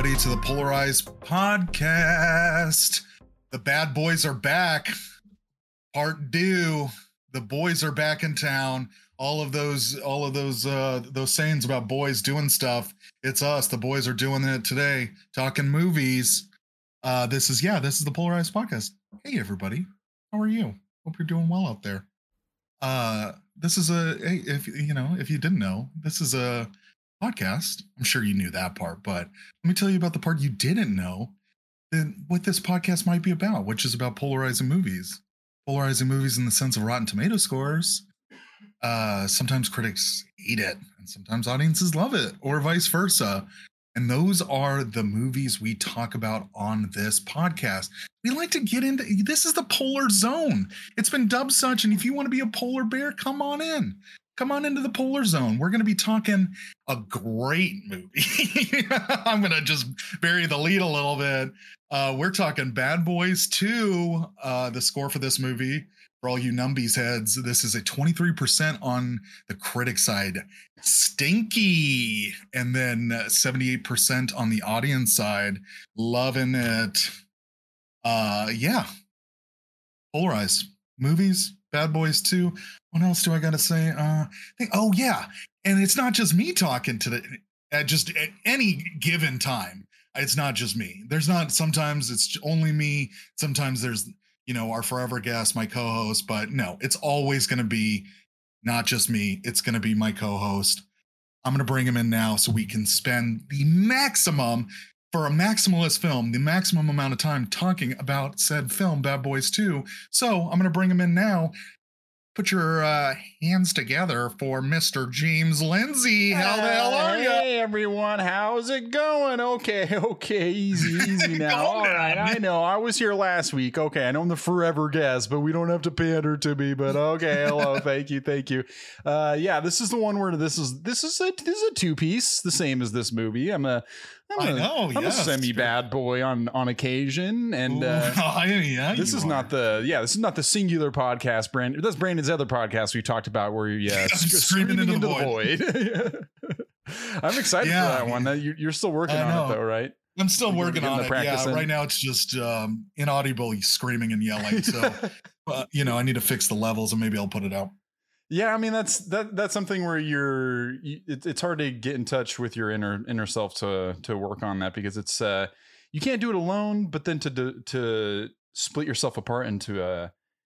Everybody, to the Polarized Podcast. The bad boys are back. Part due. The boys are back in town. All of those, all of those, uh, those sayings about boys doing stuff. It's us. The boys are doing it today, talking movies. Uh, this is yeah, this is the Polarized Podcast. Hey, everybody, how are you? Hope you're doing well out there. Uh, this is a hey, if you know, if you didn't know, this is a podcast. I'm sure you knew that part, but let me tell you about the part you didn't know. Then what this podcast might be about, which is about polarizing movies. Polarizing movies in the sense of Rotten Tomato scores. Uh, sometimes critics hate it, and sometimes audiences love it, or vice versa. And those are the movies we talk about on this podcast. We like to get into this is the polar zone. It's been dubbed such. And if you want to be a polar bear, come on in. Come on into the polar zone. We're going to be talking a great movie. I'm going to just bury the lead a little bit. Uh, we're talking Bad Boys 2. Uh, the score for this movie, for all you numbies heads, this is a 23% on the critic side. Stinky. And then 78% on the audience side. Loving it. Uh, yeah. Polarized movies, Bad Boys 2. What else do I got to say? Uh, think, oh, yeah. And it's not just me talking to the, at just at any given time. It's not just me. There's not, sometimes it's only me. Sometimes there's, you know, our forever guest, my co host. But no, it's always going to be not just me. It's going to be my co host. I'm going to bring him in now so we can spend the maximum for a maximalist film, the maximum amount of time talking about said film, Bad Boys 2. So I'm going to bring him in now. Put your uh, hands together for Mr. James Lindsay. How the hell are you? Hey everyone, how's it going? Okay, okay, easy, easy now. All right, I know. I was here last week. Okay, I know I'm the forever guest, but we don't have to pander to me. But okay, hello, thank you, thank you. Uh, yeah, this is the one where this is this is a this is a two piece, the same as this movie. I'm a I'm I know, I'm yes. a semi bad boy on on occasion, and uh, yeah, this is are. not the yeah this is not the singular podcast brand that's brandon's other podcast we talked about where you yeah, sc- Screaming into the void, i'm excited Yeah. for that one you're still working on it though right I'm still You're working on it. Yeah, in. right now it's just um, inaudible screaming and yelling. So, uh, you know, I need to fix the levels and maybe I'll put it out. Yeah i mean that's that that's something where you're you, it, it's hard to get in touch with your inner inner self to to work on that because it's uh you can't do it alone but then to do, to split yourself apart into uh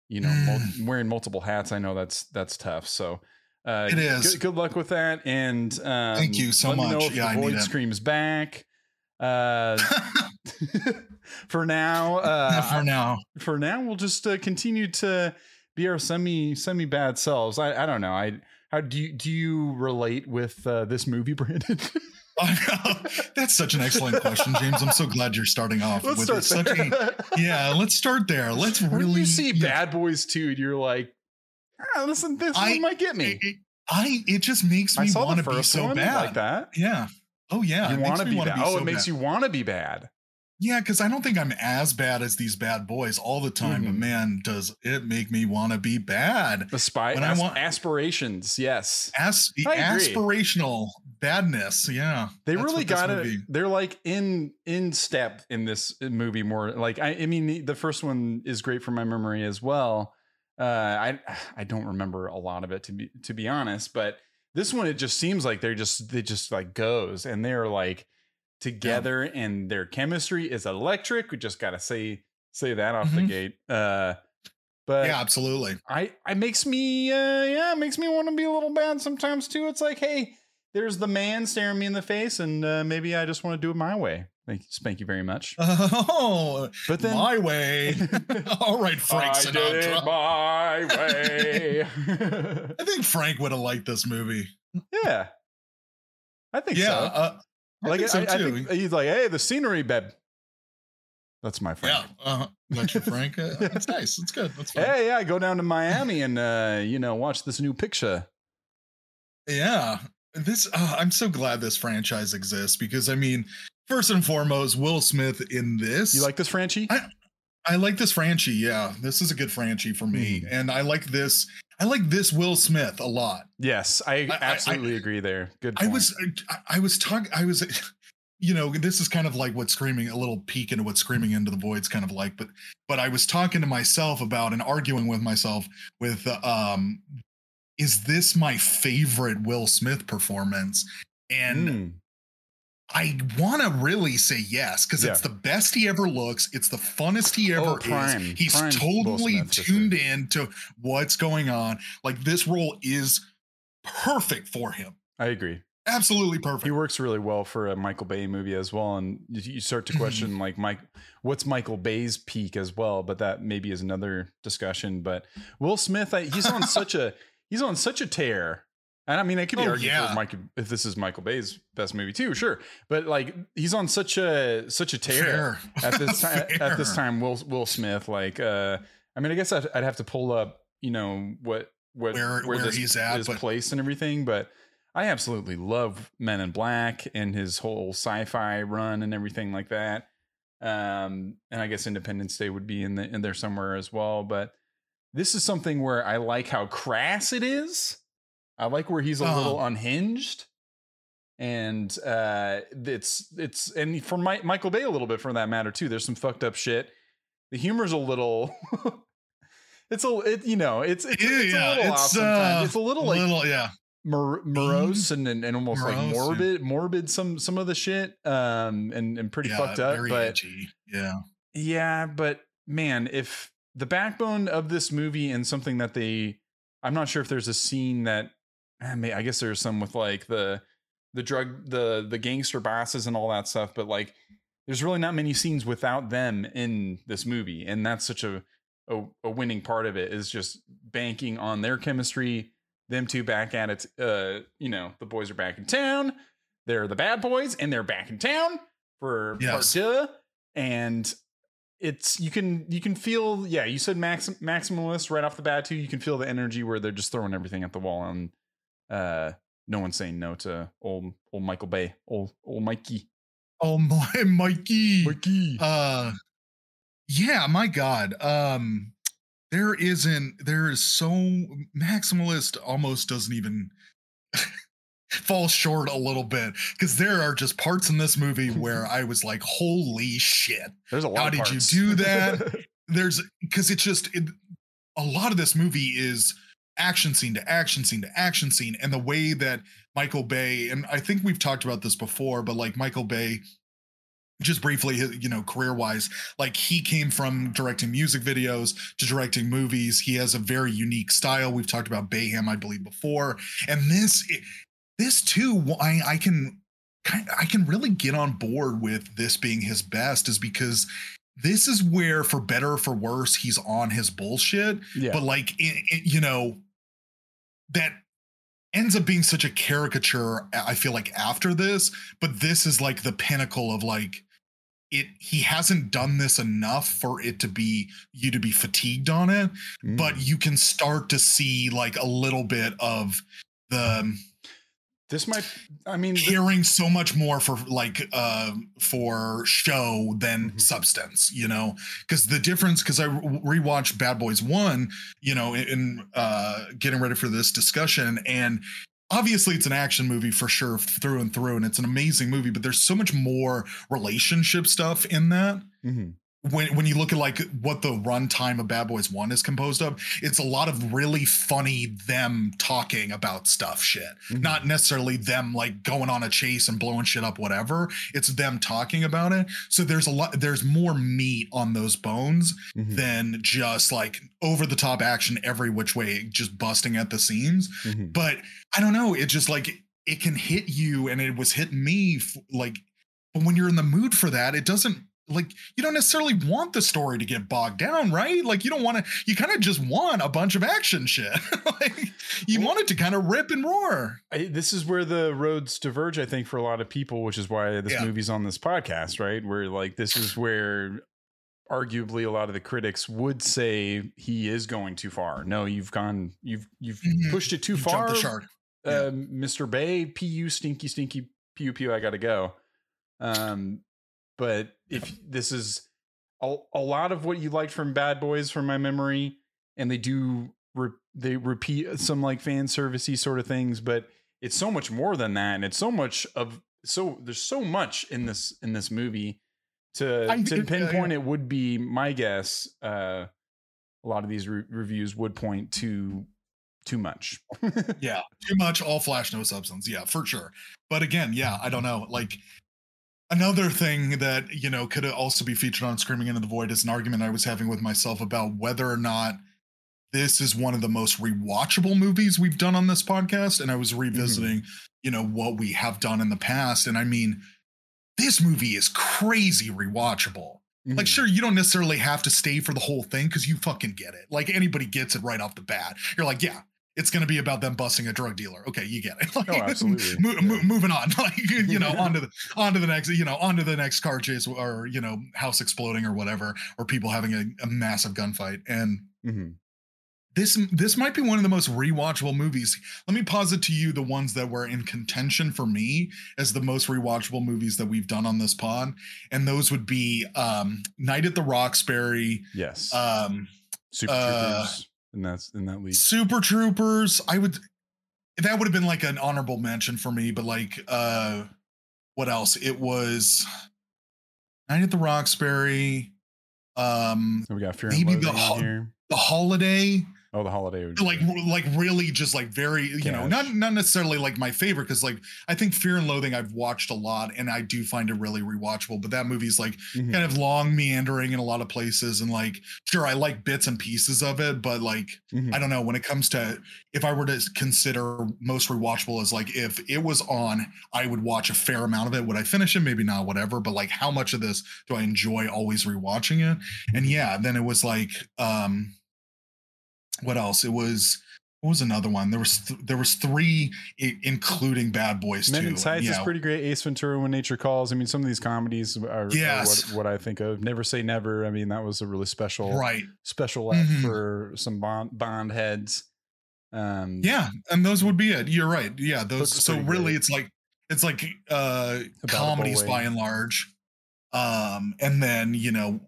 you know mul- wearing multiple hats i know that's that's tough so uh It is. good, good luck with that and um, Thank you so me know much. if Yeah, I the void it. screams back uh for now uh for now. for now we'll just uh, continue to be our semi semi bad selves i i don't know i how do you do you relate with uh, this movie brandon That's such an excellent question, James. I'm so glad you're starting off let's with start such a yeah. Let's start there. Let's when really you see yeah. bad boys 2 and you're like ah, listen this I- one might get me It, I it just makes me want to be so bad. like that Yeah. Oh yeah. you want to me be bad oh so it makes bad. you want to be bad Yeah, because I don't think I'm as bad as these bad boys all the time, but Mhm. man, does it make me want to be bad. the spy When I want- aspirations yes As aspirational badness. Yeah. they really got it they're like in in step in this movie more like I, I mean the first one is great from my memory as well uh i i don't remember a lot of it to be to be honest but this one it just seems like they're just they just like goes and they're like together and their chemistry is electric we just gotta say say that off the Mhm. gate uh but Yeah, absolutely. I it makes me uh yeah, it makes me want to be a little bad sometimes too. It's like, hey, there's the man staring me in the face, and uh, maybe I just want to do it my way. Thank you, thank you very much. Oh, But then my way. All right, Frank I did it Sinatra. my way. I think Frank would have liked this movie. yeah, I think Yeah, so. uh, I like think so I, I too. think he's like, hey, the scenery, babe. That's my friend. yeah, uh, that's your Frank. Uh, That's nice. That's good. That's fine. Hey, yeah, go down to Miami and uh, you know watch this new picture. Yeah. This uh, I'm so glad this franchise exists because I mean, first and foremost, Will Smith in this. You like this, Franchi? I- I like this Franchi. Yeah, this is a good Franchi for me, Mhm. and I like this. I like this Will Smith a lot. yes, I, I- I- absolutely agree there. Good. I was I, I was talking I was you know, this is kind of like what screaming a little peek into what screaming into the void's kind of like. But but I was talking to myself about and arguing with myself with um, is this my favorite Will Smith performance? And Mm. I want to really say yes because it's the best he ever looks. It's the funnest he ever Oh, prime. is. He's Prime totally sure. tuned in to what's going on. Like this role is perfect for him. I agree. Absolutely perfect. He works really well for a Michael Bay movie as well, and you you start to mm-hmm. question like Mike, what's Michael Bay's peak as well? But that maybe is another discussion. But Will Smith, I, he's on such a he's on such a tear, and I mean, it could be Oh, argued yeah. for Mike if this is Michael Bay's best movie too, sure. But like he's on such a such a tear Fair. at this time. At this time, Will Will Smith, like, uh, I mean, I guess I'd, I'd have to pull up, you know, what what Where- where this he's at, his but- placed and everything, but. I absolutely love Men in Black and his whole sci-fi run and everything like that. Um, and I guess Independence Day would be in the in there somewhere as well. But this is something where I like how crass it is. I like where he's a Uh-huh. little unhinged, and uh, it's it's and for Mi- Michael Bay a little bit for that matter too. There's some fucked up shit. The humor's a little. It's a, it, you know, it's it's, Yeah, it's a yeah, little off it's, sometimes. uh, It's a little like little, yeah. mor- morose and, and and almost Morose like morbid morbid some some of the shit um and and pretty yeah, fucked up very but edgy. Yeah. yeah but man if the backbone of this movie and something that they i'm not sure if there's a scene that I, mean, I guess there's some with like the the drug the the gangster bosses and all that stuff but like there's really not many scenes without them in this movie and that's such a a, a winning part of it is just banking on their chemistry them two back at it uh you know the boys are back in town they're the bad boys and they're back in town for part two and it's you can you can feel yeah you said max maximalist right off the bat too you can feel the energy where they're just throwing everything at the wall and uh no one's saying no to old old michael bay old old mikey Oh my Mikey. mikey Uh yeah, my God. Um there isn't there is so maximalist almost doesn't even fall short a little bit because there are just parts in this movie where I was like, holy shit. there's a lot how did you do that? there's because it's just it, a lot of this movie is action scene to action scene to action scene and the way that michael bay and i think we've talked about this before but like michael bay just briefly you know career wise like he came from directing music videos to directing movies. He has a very unique style. We've talked about Bayhem i believe before. And this this too i i can i can really get on board with this being his best is because this is where for better or for worse he's on his bullshit. Yeah. But like it, it- you know that ends up being such a caricature i feel like after this but this is like the pinnacle of like it he hasn't done this enough for it to be you to be fatigued on it Mm. but you can start to see like a little bit of the this might i mean th- caring so much more for like uh for show than Mhm. substance you know because the difference because i rewatched bad boys one you know in, uh getting ready for this discussion and obviously it's an action movie for sure through and through and it's an amazing movie but there's so much more relationship stuff in that Mhm. When when you look at like what the runtime of Bad Boys One is composed of, it's a lot of really funny them talking about stuff shit. Mhm. Not necessarily them like going on a chase and blowing shit up, whatever. It's them talking about it. So there's a lot there's more meat on those bones Mhm. than just like over the top action every which way, just busting at the seams Mhm. but I don't know. It just like it can hit you, and it was hitting me. Like, but when you're in the mood for that, it doesn't like you don't necessarily want the story to get bogged down, right? Like you don't want to. You kind of just want a bunch of action shit. like you want it to kind of rip and roar. I, this is where the roads diverge, I think, for a lot of people, which is why this Yeah. movie's on this podcast, right? Where like this is where arguably a lot of the critics would say he is going too far. No, you've gone, you've you've Mhm. pushed it too You jumped far, the shark. Yeah. uh, Mr. Bay. Pu stinky stinky pew pew. I gotta go. Um, but if this is a, a lot of what you liked from Bad Boys, from my memory, and they do re- they repeat some like fan servicey sort of things, but it's so much more than that, and it's so much of so there's so much in this in this movie to I- to yeah, pinpoint yeah. it would be my guess uh a lot of these re- reviews would point to too much. Yeah too much all flash no substance yeah for sure. But again yeah i don't know like another thing that you know could also be featured on screaming into the void is an argument i was having with myself about whether or not this is one of the most rewatchable movies we've done on this podcast and i was revisiting you know what we have done in the past and i mean this movie is crazy rewatchable like, Mhm. sure, you don't necessarily have to stay for the whole thing because you fucking get it. Like, anybody gets it right off the bat. You're like, yeah, it's going to be about them busting a drug dealer. Okay, you get it. Like, Oh, absolutely. mo- Yeah. mo- moving on, like you know, onto the onto the next, you know, onto the next car chase or you know, house exploding or whatever, or people having a, a massive gunfight. And Mhm. this this might be one of the most rewatchable movies. Let me posit to you the ones that were in contention for me as the most rewatchable movies that we've done on this pod, and those would be um, Night at the Roxbury, yes um, super uh, troopers and that's in that league Super Troopers. I would that would have been like an honorable mention for me, but like uh what else? It was Night at the Roxbury, um, so we got fear maybe and the ho- here The Holiday. Oh the holiday would like like really just like very you know not not necessarily like my favorite because like i think fear and loathing i've watched a lot and i do find it really rewatchable but that movie's like Mhm. kind of long meandering in a lot of places and like sure i like bits and pieces of it but like Mhm. i don't know when it comes to if i were to consider most rewatchable as like if it was on i would watch a fair amount of it would i finish it maybe not whatever but like how much of this do i enjoy always rewatching it and yeah then it was like um what else it was what was another one there was th- there was three I- including bad boys Men in Tights is Yeah. pretty great. Ace Ventura: When Nature Calls. I mean, some of these comedies are, are what, what I think of. Never Say Never. I mean, that was a really special, right special act Mhm. for some bond bond heads. Um, yeah and those would be it you're right yeah those so really great. it's like it's like uh About comedies by and large um and then you know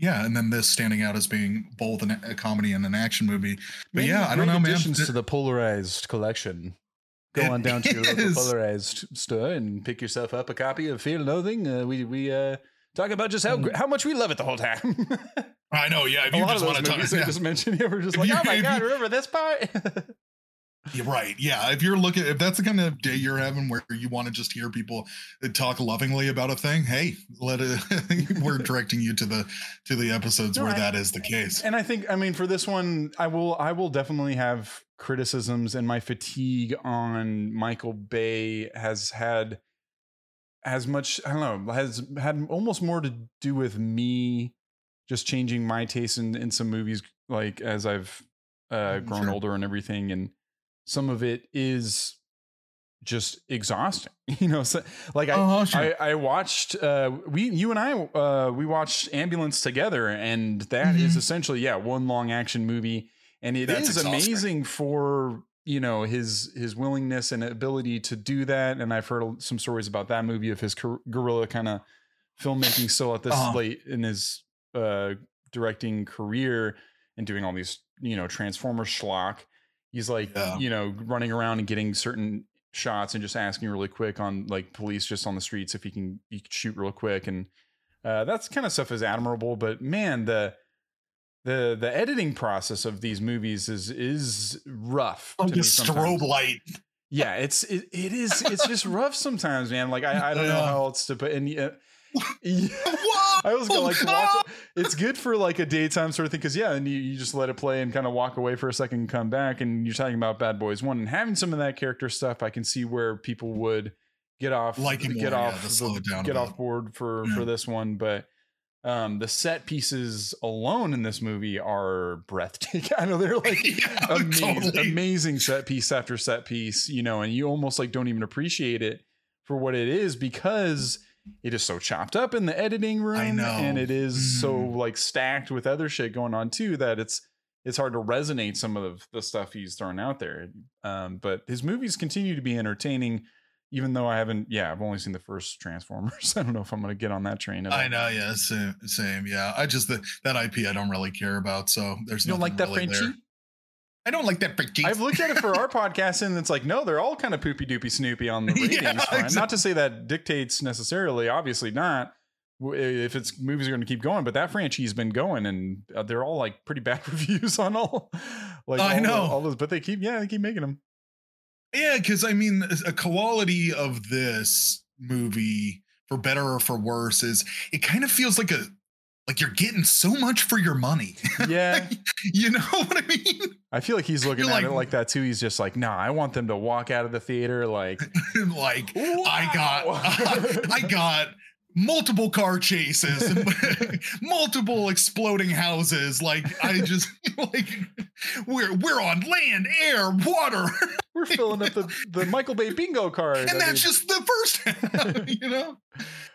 yeah and then this standing out as being both an, a comedy and an action movie but many yeah i don't know man additions to the polarized collection. Go It on down to your local polarized store and pick yourself up a copy of Fear and Loathing. Uh, we we uh, talk about just how Mm. how much we love it the whole time. i know yeah if a you lot of those want to talk movies I just mentioned, yeah, we're just If like, you- oh my god, you- remember this part? Yeah, right. Yeah. If you're looking, if that's the kind of day you're having where you want to just hear people talk lovingly about a thing, hey, let it. we're directing you to the to the episodes No, where I- that is the case. and I think I mean for this one, I will I will definitely have criticisms, and my fatigue on Michael Bay has had as much I don't know has had almost more to do with me just changing my taste in in some movies like as I've uh, Mm, grown sure. older and everything, and some of it is just exhausting. You know, so, like I, Oh, sure. I, I watched uh we you and I uh we watched Ambulance together and that is Mhm. essentially yeah one long action movie and it is That's exhausting. amazing for you know his his willingness and ability to do that and I've heard some stories about that movie of his guerrilla kind of filmmaking still at this Uh-huh. late in his uh directing career and doing all these you know transformer schlock he's like Yeah. you know running around and getting certain shots and just asking really quick on like police just on the streets if he can he can shoot real quick and uh, that's kind of stuff is admirable but man the the the editing process of these movies is is rough Like to a strobe light. yeah it's it, it is it's just rough sometimes man like i, I don't know how else to put and yeah, yeah. I was gonna like to watch it. It's good for like a daytime sort of thing because yeah, and you, you just let it play and kind of walk away for a second and come back. And you're talking about Bad Boys One and having some of that character stuff. I can see where people would get off, Like get more, off, slow the- get off board for Yeah. for this one. But um, the set pieces alone in this movie are breathtaking. I know they're like Yeah, amazing, totally. amazing set piece after set piece, you know, and you almost like don't even appreciate it for what it is because it is so chopped up in the editing room know. and it is so Mhm. like stacked with other shit going on too that it's it's hard to resonate some of the stuff he's thrown out there. Um, but his movies continue to be entertaining, even though I haven't. Yeah, I've only seen the first Transformers. I don't know if I'm going to get on that train. At I know, yeah, same, same, yeah. I just the, that IP I don't really care about, so there's You don't like that really Frenchie? I don't like that Frenchie. I've looked at it for our podcast, and it's like, no, they're all kind of poopy doopy snoopy on the Yeah, ratings front. exactly. Not to say that dictates necessarily, obviously not. If it's movies are going to keep going, but that franchise has been going, and uh, they're all like pretty bad reviews on all. Like I all the- know. all those, but they keep yeah, they keep making them. Yeah, because I mean, a quality of this movie, for better or for worse, is it kind of feels like a like you're getting so much for your money. Yeah, you know what I mean? I feel like he's looking You're at it like- like that too. He's just like, nah, I want them to walk out of the theater like, like I got "Wow." I got multiple car chases and multiple exploding houses. Like I just like we're we're on land, air, water, We're filling up the, the Michael Bay bingo card. I and that's mean, just the first half, you know.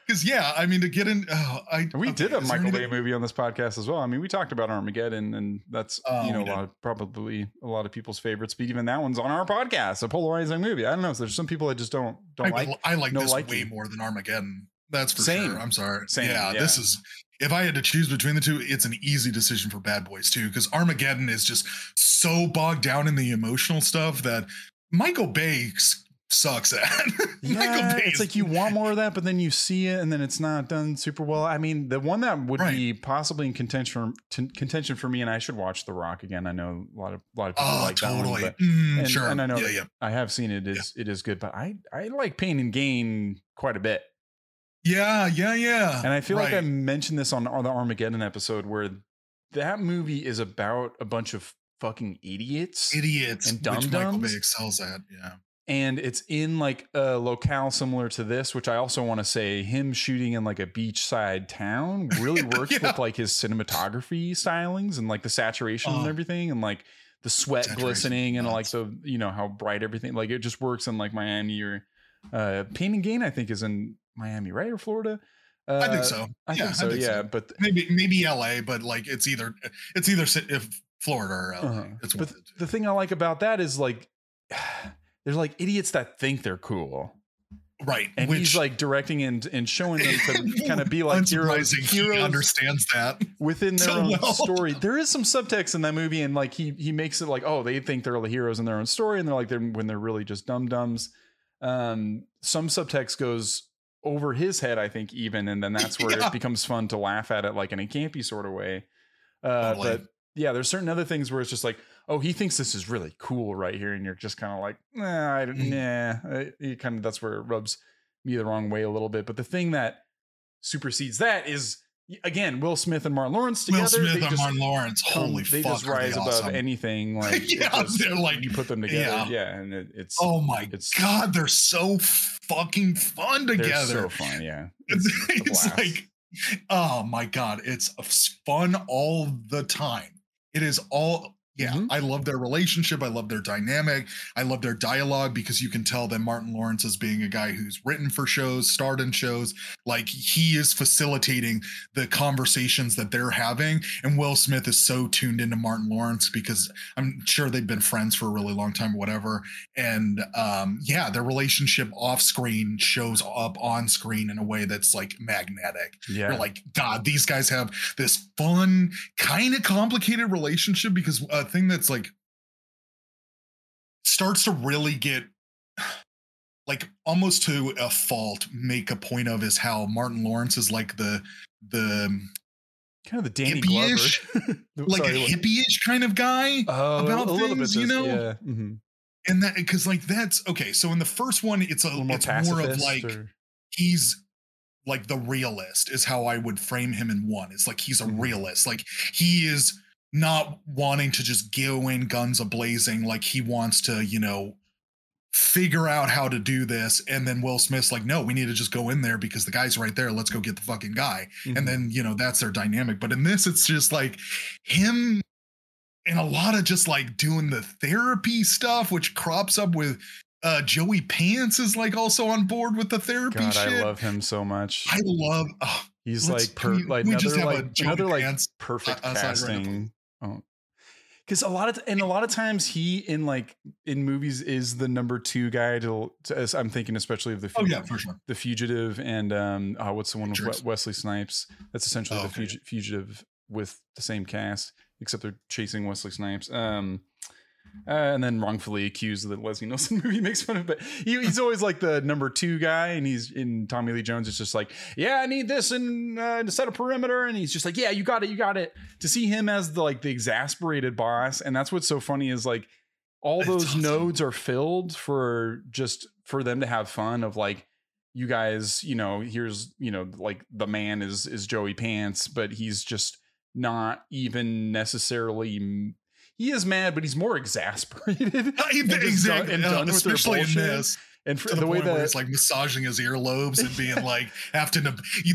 Because yeah, I mean to get in, oh, I we okay, did a Michael Bay movie on this podcast as well. I mean, we talked about Armageddon, and that's Oh, you know a lot of, probably a lot of people's favorites. But even that one's on our podcast, a polarizing movie. I don't know. There's some people that just don't don't I, like. I like no this liking. way more than Armageddon. That's for Same. sure. I'm sorry. Same, Yeah, yeah. this is. If I had to choose between the two, it's an easy decision for Bad Boys too, because Armageddon is just so bogged down in the emotional stuff that Michael Bay sucks at. Michael Yeah, Bay it's is- like you want more of that, but then you see it, and then it's not done super well. I mean, the one that would Right. be possibly in contention t- contention for me, and I should watch The Rock again. I know a lot of a lot of people Oh, like that one, but Mm, and- sure. and I know yeah, yeah. I have seen it. Is it is good, but I I like Pain and Gain quite a bit. Yeah, yeah, yeah. And I feel like I mentioned this on, on the Armageddon episode where that movie is about a bunch of fucking idiots. idiots, and which Michael. Bay excels at. Yeah. and it's in like a locale similar to this, which I also want to say him shooting in like a beachside town really works Yeah. with like his cinematography stylings and like the saturation and Uh, everything and like the sweat glistening and like the you know how bright everything like it just works in like Miami or uh Pain and Gain I think is in Miami, right? Or Florida? Uh, I think so. I yeah, think so, yeah. But Maybe maybe L.A., but like it's either it's either if Florida or L.A. Uh-huh. It's but the thing I like about that is like there's like idiots that think they're cool. right. And which, he's like directing and, and showing them to kind of be like heroes, unsurprising, he understands that. within their so own well. story. There is some subtext in that movie, and like he he makes it like, oh, they think they're the heroes in their own story, and they're like they're when they're really just dum dums. Um, some subtext goes over his head, I think, even, and then that's where Yeah. it becomes fun to laugh at it, like in a campy sort of way. Uh, Totally. But yeah, there's certain other things where it's just like, oh, he thinks this is really cool right here, and you're just kind of like, nah, I, Mm. nah. It kind of that's where it rubs me the wrong way a little bit. But the thing that supersedes that is again Will Smith and Martin Lawrence together. Will Smith and Martin Lawrence. Holy they fuck, just rise above awesome. anything. Like Yeah, just- they're like- you put them together, yeah. yeah, and it, it's Oh my it's- god, they're so fucking fun together. so fun. Yeah, it's it's like, oh my god, it's fun all the time. It is all. Yeah, Mhm. I love their relationship. I love their dynamic. I love their dialogue because you can tell that Martin Lawrence is being a guy who's written for shows, starred in shows. Like he is facilitating the conversations that they're having. And Will Smith is so tuned into Martin Lawrence because I'm sure they've been friends for a really long time, or whatever. And um, yeah, their relationship off screen shows up on screen in a way that's like magnetic. yeah. You're like, God, these guys have this fun, kind of complicated relationship because a thing that's like starts to really get like almost to a fault make a point of is how Martin Lawrence is like the the kind of the Danny hippie-ish, Glover, like Sorry, a hippie-ish kind of guy. Oh, about a little bit, things, you know? yeah. Mm-hmm. And that because like that's okay. So in the first one, it's a, a little more it's more of like or- he's like the realist is how I would frame him in one. It's like he's a Mhm. realist. Like he is not wanting to just go in guns a blazing. Like he wants to, you know, figure out how to do this. And then Will Smith's like, no, we need to just go in there because the guy's right there. Let's go get the fucking guy. Mhm. And then, you know, that's their dynamic. But in this, it's just like him and a lot of just like doing the therapy stuff, which crops up with uh Joey Pants is like also on board with the therapy God, shit. I love him so much. I love. Oh, He's like per, we- like we just another like Joey another like Pants, perfect uh, casting. Oh, because a lot of and a lot of times he in like in movies is the number two guy to. to as I'm thinking especially of the oh Fu- yeah, for sure. the fugitive and um uh, what's the one with Wesley Snipes? That's essentially Oh, the okay. fugi- fugitive with the same cast except they're chasing Wesley Snipes. Um, uh, and then wrongfully accused of the Leslie Nielsen movie makes fun of. But he, he's always like the number two guy, and he's in Tommy Lee Jones. It's just like, yeah, I need this and uh, to set a perimeter, and he's just like, yeah, you got it, you got it. To see him as the like the exasperated boss, and that's what's so funny is like all It's those awesome. nodes are filled for just for them to have fun of like you guys you know here's you know like the man is is joey pants but he's just not even necessarily he is mad but he's more exasperated Uh, and exactly. done, and uh, done with their especially in this. and for to the, the way point where that it's like massaging his earlobes and being like to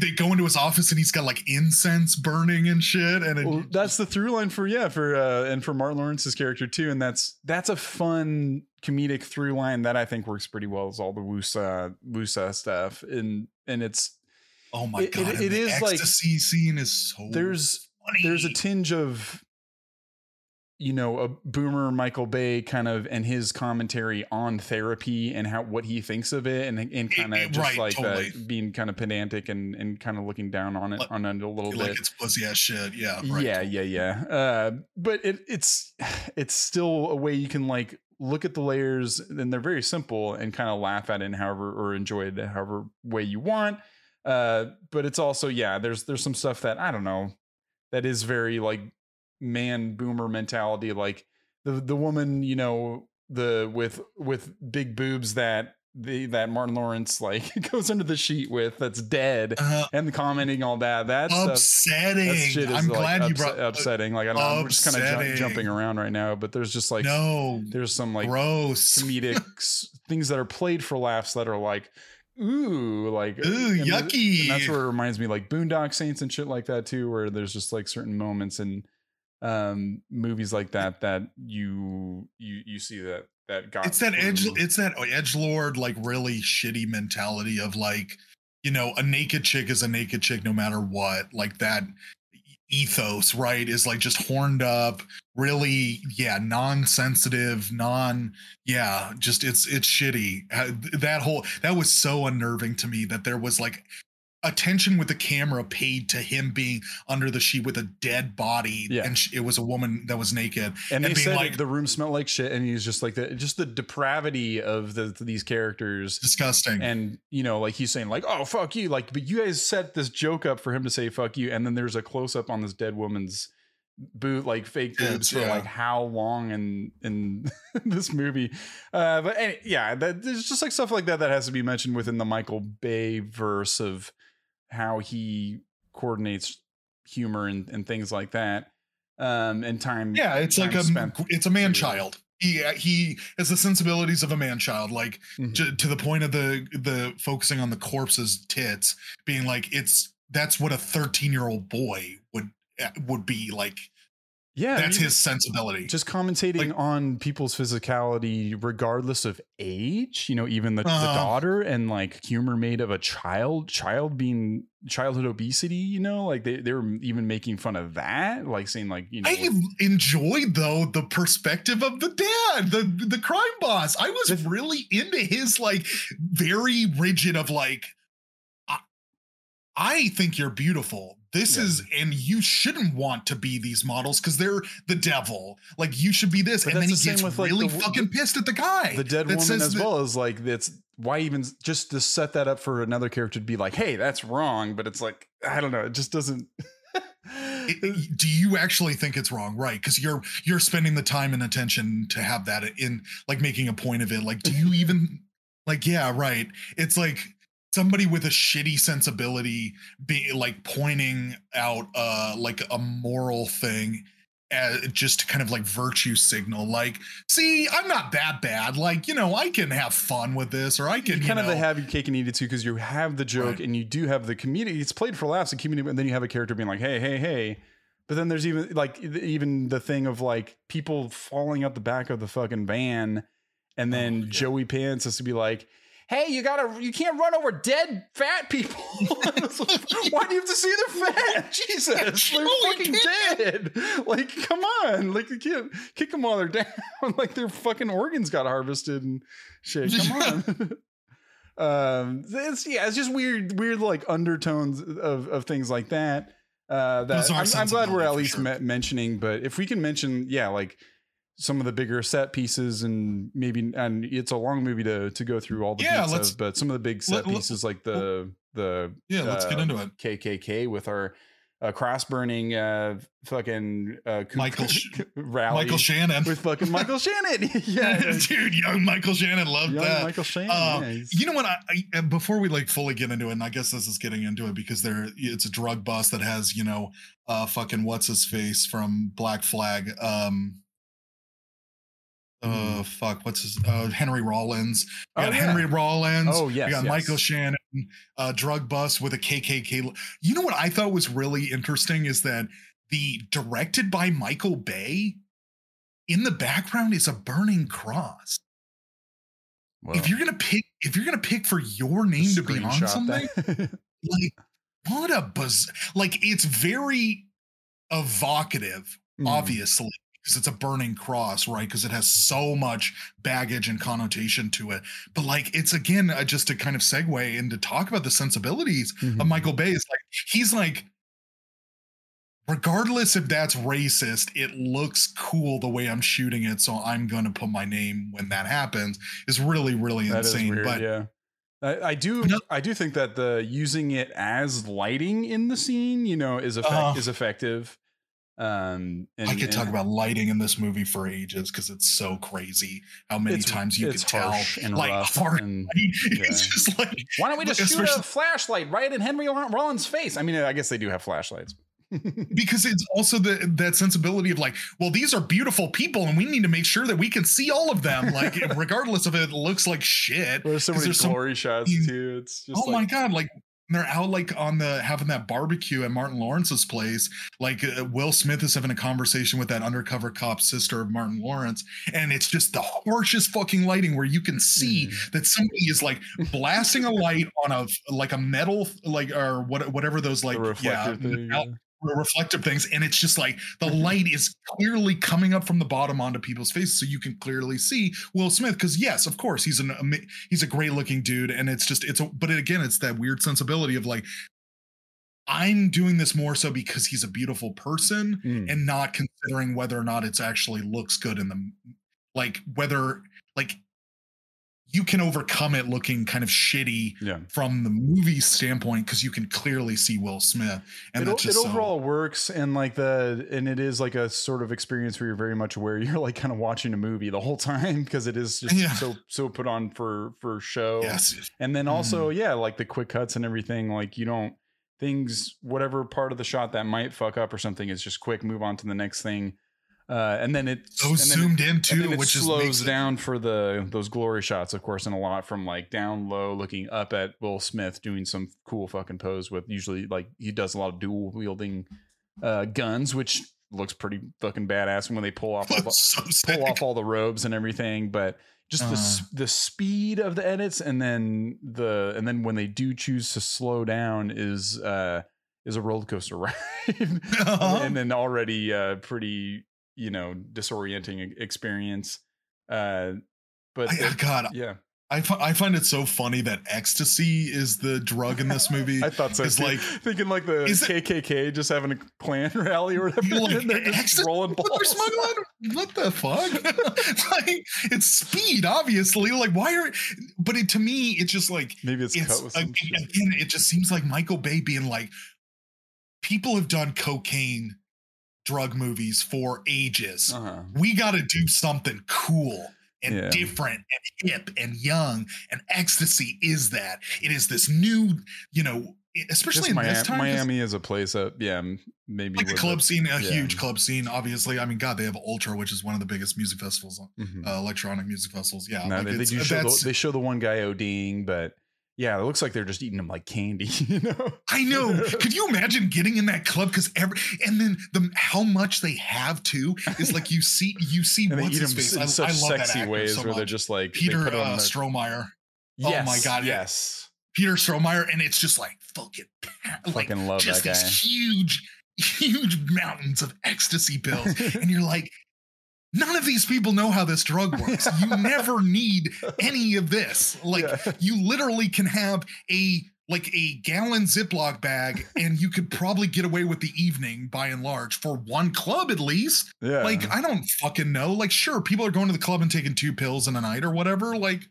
they go into his office and he's got like incense burning and shit and it, well, that's the through line for yeah for uh and for martin lawrence's character too and that's that's a fun comedic through line that i think works pretty well is all the woosah woosah stuff and and it's oh my it- god it- it the is like- ecstasy scene is so there's funny. there's a tinge of you know a boomer michael bay kind of and his commentary on therapy and how what he thinks of it and and kind of just right, like totally. uh, being kind of pedantic and and kind of looking down on it Like- on it a little like bit. it's pussy ass shit. Yeah right, yeah yeah yeah. Uh but it it's it's still a way you can like look at the layers and they're very simple and kind of laugh at it in however or enjoy it however way you want. Uh but it's also yeah there's there's some stuff that i don't know that is very like man boomer mentality like the the woman you know the with with big boobs that the that martin lawrence like goes under the sheet with that's dead Uh, and commenting all that that's stuff upsetting that shit is i'm like glad you upse- brought upsetting. Like I don't know, I'm just kind of upsetting. jumping around right now, but there's just like no there's some like gross comedic things that are played for laughs that are like ooh like Ooh, and th- yucky. And that's where it reminds me like Boondock Saints and shit like that too, where there's just like certain moments in um movies like that that you you you see that that got it's that edge it's that edge lord like really shitty mentality of like you know a naked chick is a naked chick no matter what like that ethos right is like just horned up really yeah non-sensitive non yeah just it's it's shitty. That whole that was so unnerving to me that there was like attention with the camera paid to him being under the sheet with a dead body Yeah. and sh- it was a woman that was naked and they and being said like- the room smelled like shit and he's just like the just the depravity of the these characters. Disgusting. And you know like he's saying like oh fuck you like but you guys set this joke up for him to say fuck you and then there's a close up on this dead woman's boot like fake boobs for like how long in in this movie. Uh but any, yeah that there's just like stuff like that that has to be mentioned within the michael bay verse of how he coordinates humor and, and things like that um and time Yeah, it's time like a it's a man child. He he has the sensibilities of a man child, like Mhm. to, to the point of the the focusing on the corpse's tits, being like it's that's what a thirteen year old boy would uh, would be like. Yeah I That's mean, his sensibility. just commentating Like- on people's physicality regardless of age you know even the, the Uh-huh. daughter and like humor made of a child child being childhood obesity you know like they, they were even making fun of that like saying like you know I enjoyed though the perspective of the dad, the the crime boss. I was The- really into his like very rigid of like I think you're beautiful. This Yeah. is and you shouldn't want to be these models because they're the devil. Like you should be this. But and then he the same gets with, like, really the fucking pissed at the guy. the dead woman as that- well is like that's why even just to set that up for another character to be like hey that's wrong but it's like i don't know it just doesn't it- do you actually think it's wrong right because you're you're spending the time and attention to have that in like making a point of it like do you even like yeah right it's like somebody with a shitty sensibility be like pointing out uh like a moral thing as just kind of like virtue signal like see i'm not that bad like you know i can have fun with this or i can you you kind of know, have your cake and eat it too because you have the joke Right. and you do have the community. It's played for laughs, the community, and then you have a character being like, "Hey, hey, hey." But then there's even like even the thing of like people falling out the back of the fucking van, and then Oh, yeah. Joey Pants has to be like, "Hey, you gotta, you can't run over dead fat people. Why do you have to see they're fat? Jesus, they're fucking dead. Like, come on, like you can't kick them while they're down. like their fucking organs got harvested and shit. Come on." um it's yeah it's just weird weird like undertones of of things like that uh that I'm, I'm glad we're at least sure. me- mentioning but if we can mention yeah like some of the bigger set pieces and maybe and it's a long movie to to go through all the Yeah, beats of, but some of the big set let- pieces like the the Yeah, let's get uh, into it. KKK with our uh, cross burning uh fucking uh Michael Sh- rally Michael Shannon. with fucking Michael Shannon. yeah, Dude, young Michael Shannon loved young that. Michael Shannon. Uh, yeah, You know what? I, I before we like fully get into it, and I guess this is getting into it because there it's a drug bust that has you know, uh, fucking what's his face from Black Flag. Um. Uh, fuck, what's his? Uh, Henry Rollins. We Oh, got yeah. Henry Rollins. Oh, yes, We got yes. Michael Shannon. Uh, drug bust with a KKK. You know what I thought was really interesting is that the directed by Michael Bay. In the background is a burning cross if you're gonna pick if you're gonna pick for your name to be on something like what a buzz like it's very evocative Mm. obviously because it's a burning cross right because it has so much baggage and connotation to it but like it's again uh, just to kind of segue and to talk about the sensibilities Mhm. of michael bay is like he's like regardless if that's racist it looks cool the way i'm shooting it so i'm gonna put my name when that happens is really really That insane weird, but yeah. I, I do. No- I do think that the using it as lighting in the scene, you know, is effect, Uh-huh. is effective. Um, and, I could talk about lighting in this movie for ages because it's so crazy how many times you it's can tell. harsh and like rough. hard, and, it's just like why don't we just shoot a flashlight right in Henry Rollins' face? I mean, I guess they do have flashlights. because it's also the that sensibility of like, well, these are beautiful people, and we need to make sure that we can see all of them, like regardless of it looks like shit. There's so 'Cause many there's some- shots too. It's just oh like, my god, like they're out like on the having that barbecue at Martin Lawrence's place. Like uh, Will Smith is having a conversation with that undercover cop sister of Martin Lawrence, and it's just the harshest fucking lighting where you can see Mm. that somebody is like blasting a light on a like a metal like or what whatever those like yeah, thing. out- reflective things and it's just like the light is clearly coming up from the bottom onto people's faces so you can clearly see will smith because yes of course he's an he's a great looking dude and it's just it's a but again it's that weird sensibility of like i'm doing this more so because he's a beautiful person Mm. and not considering whether or not it's actually looks good in the like whether like you can overcome it looking kind of shitty yeah. from the movie standpoint because you can clearly see Will Smith, and it, that's o- just it so, overall works and like the and it is like a sort of experience where you're very much aware you're like kind of watching a movie the whole time because it is just Yeah. so so put on for for show yes, and then also Mm-hmm. yeah like the quick cuts and everything like you don't things whatever part of the shot that might fuck up or something is just quick move on to the next thing uh and then it so and then it- zoomed in too, then it which is slows makes it- down for the those glory shots, of course, and a lot from like down low, looking up at Will Smith doing some cool fucking pose with usually like he does a lot of dual wielding uh, guns, which looks pretty fucking badass when they pull off all the, so pull off all the robes and everything. But just the s- the speed of the edits, and then the and then when they do choose to slow down is uh is a roller coaster ride, Uh-huh. and then already uh pretty you know disorienting experience. Uh, but I, it- God, yeah, I, fi- I find it so funny that ecstasy is the drug in this movie. I thought so. It's like- thinking like the Is it- KKK just having a Klan rally or whatever, like, they're just "Ecstasy? rolling what balls. they're smuggling? What the fuck? like it's speed, obviously. Like why are? But it, to me, it's just like Maybe it's, it's again, again, it just seems like Michael Bay being like, people have done cocaine drug movies for ages. Uh-huh. We got to do something cool and Yeah. different and hip and young. And ecstasy is that. It is this new, you know, especially in Miami, this time. Miami is a place that yeah maybe Like the club scene, a yeah. huge club scene. Obviously, I mean, God, they have Ultra, which is one of the biggest music festivals, Mhm. uh, electronic music festivals. Yeah, No, like they, they do show the, they show the one guy ODing, but yeah, it looks like they're just eating them like candy. You know, I know. Could you imagine getting in that club? Because every and then the how much they have too is like you see you see and they what's eat his them face. in I, such I love that sexy actor ways so where they're just like they Peter put uh, Stormare. yes, oh my God, yes, Peter Stormare, and it's just like fucking like fucking love just that guy. these huge, huge mountains of ecstasy pills, and you're like. None of these people know how this drug works. You never need any of this. Like Yeah. you literally can have a like a gallon Ziploc bag, and you could probably get away with the evening by and large for one club at least. Yeah. Like, I don't fucking know. Like, sure, people are going to the club and taking two pills in a night or whatever. Like,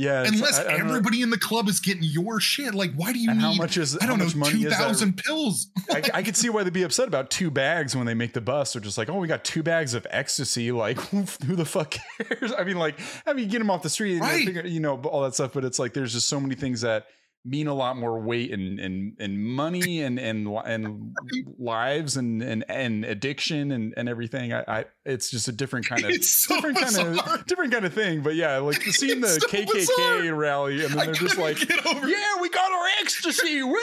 yeah. unless I- I don't know- everybody in the club is getting your shit. Like, why do you and need? how much is I don't how know, two thousand pills. I, I could see why they'd be upset about two bags when they make the bus. They're just like, oh, we got two bags of ecstasy. Like, who, the fuck cares? I mean, like, I mean, get them off the street, and Right. figure, you know, all that stuff. But it's like there's just so many things that mean a lot more weight and and and money and and and lives and and and addiction and and everything. I, I it's just a different kind of so different kind of different kind of thing. But yeah, like seeing the so KKK bizarre. rally, and then I they're just like, get over it. yeah, we got our ecstasy. Woo!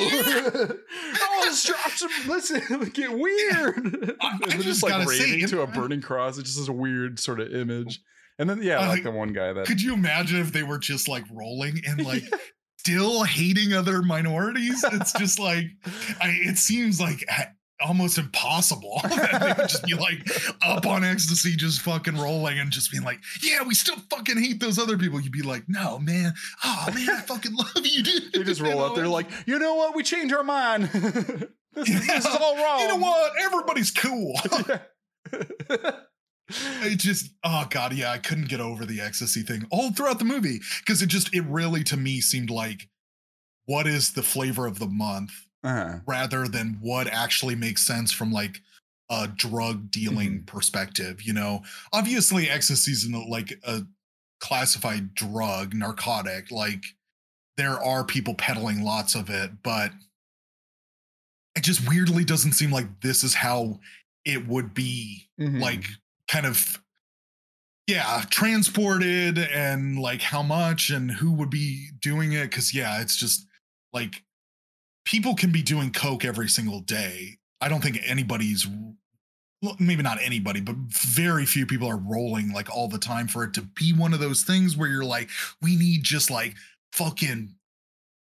oh, let's drop some. Let's get weird. I- I they're just just like raving to a burning cross. It just is a weird sort of image. And then yeah, Uh, like the one guy that Could you imagine if they were just like rolling and like still hating other minorities? It's just like, I, it seems like almost impossible that they would just be like up on ecstasy, just fucking rolling and just being like, yeah, we still fucking hate those other people. You'd be like, no, man. Oh, man, I fucking love you, dude. they just You roll know, up. They're like, you know what? We changed our mind. this, is, this is all wrong. you know what? Everybody's cool. It just oh god yeah i couldn't get over the ecstasy thing all throughout the movie because it just it really to me seemed like what is the flavor of the month uh-huh. rather than what actually makes sense from like a drug dealing Mm-hmm. perspective you know obviously ecstasy is like a classified drug narcotic like there are people peddling lots of it but it just weirdly doesn't seem like this is how it would be Mhm. like kind of yeah transported and like how much and who would be doing it because yeah it's just like people can be doing coke every single day i don't think anybody's well, maybe not anybody but very few people are rolling like all the time for it to be one of those things where you're like we need just like fucking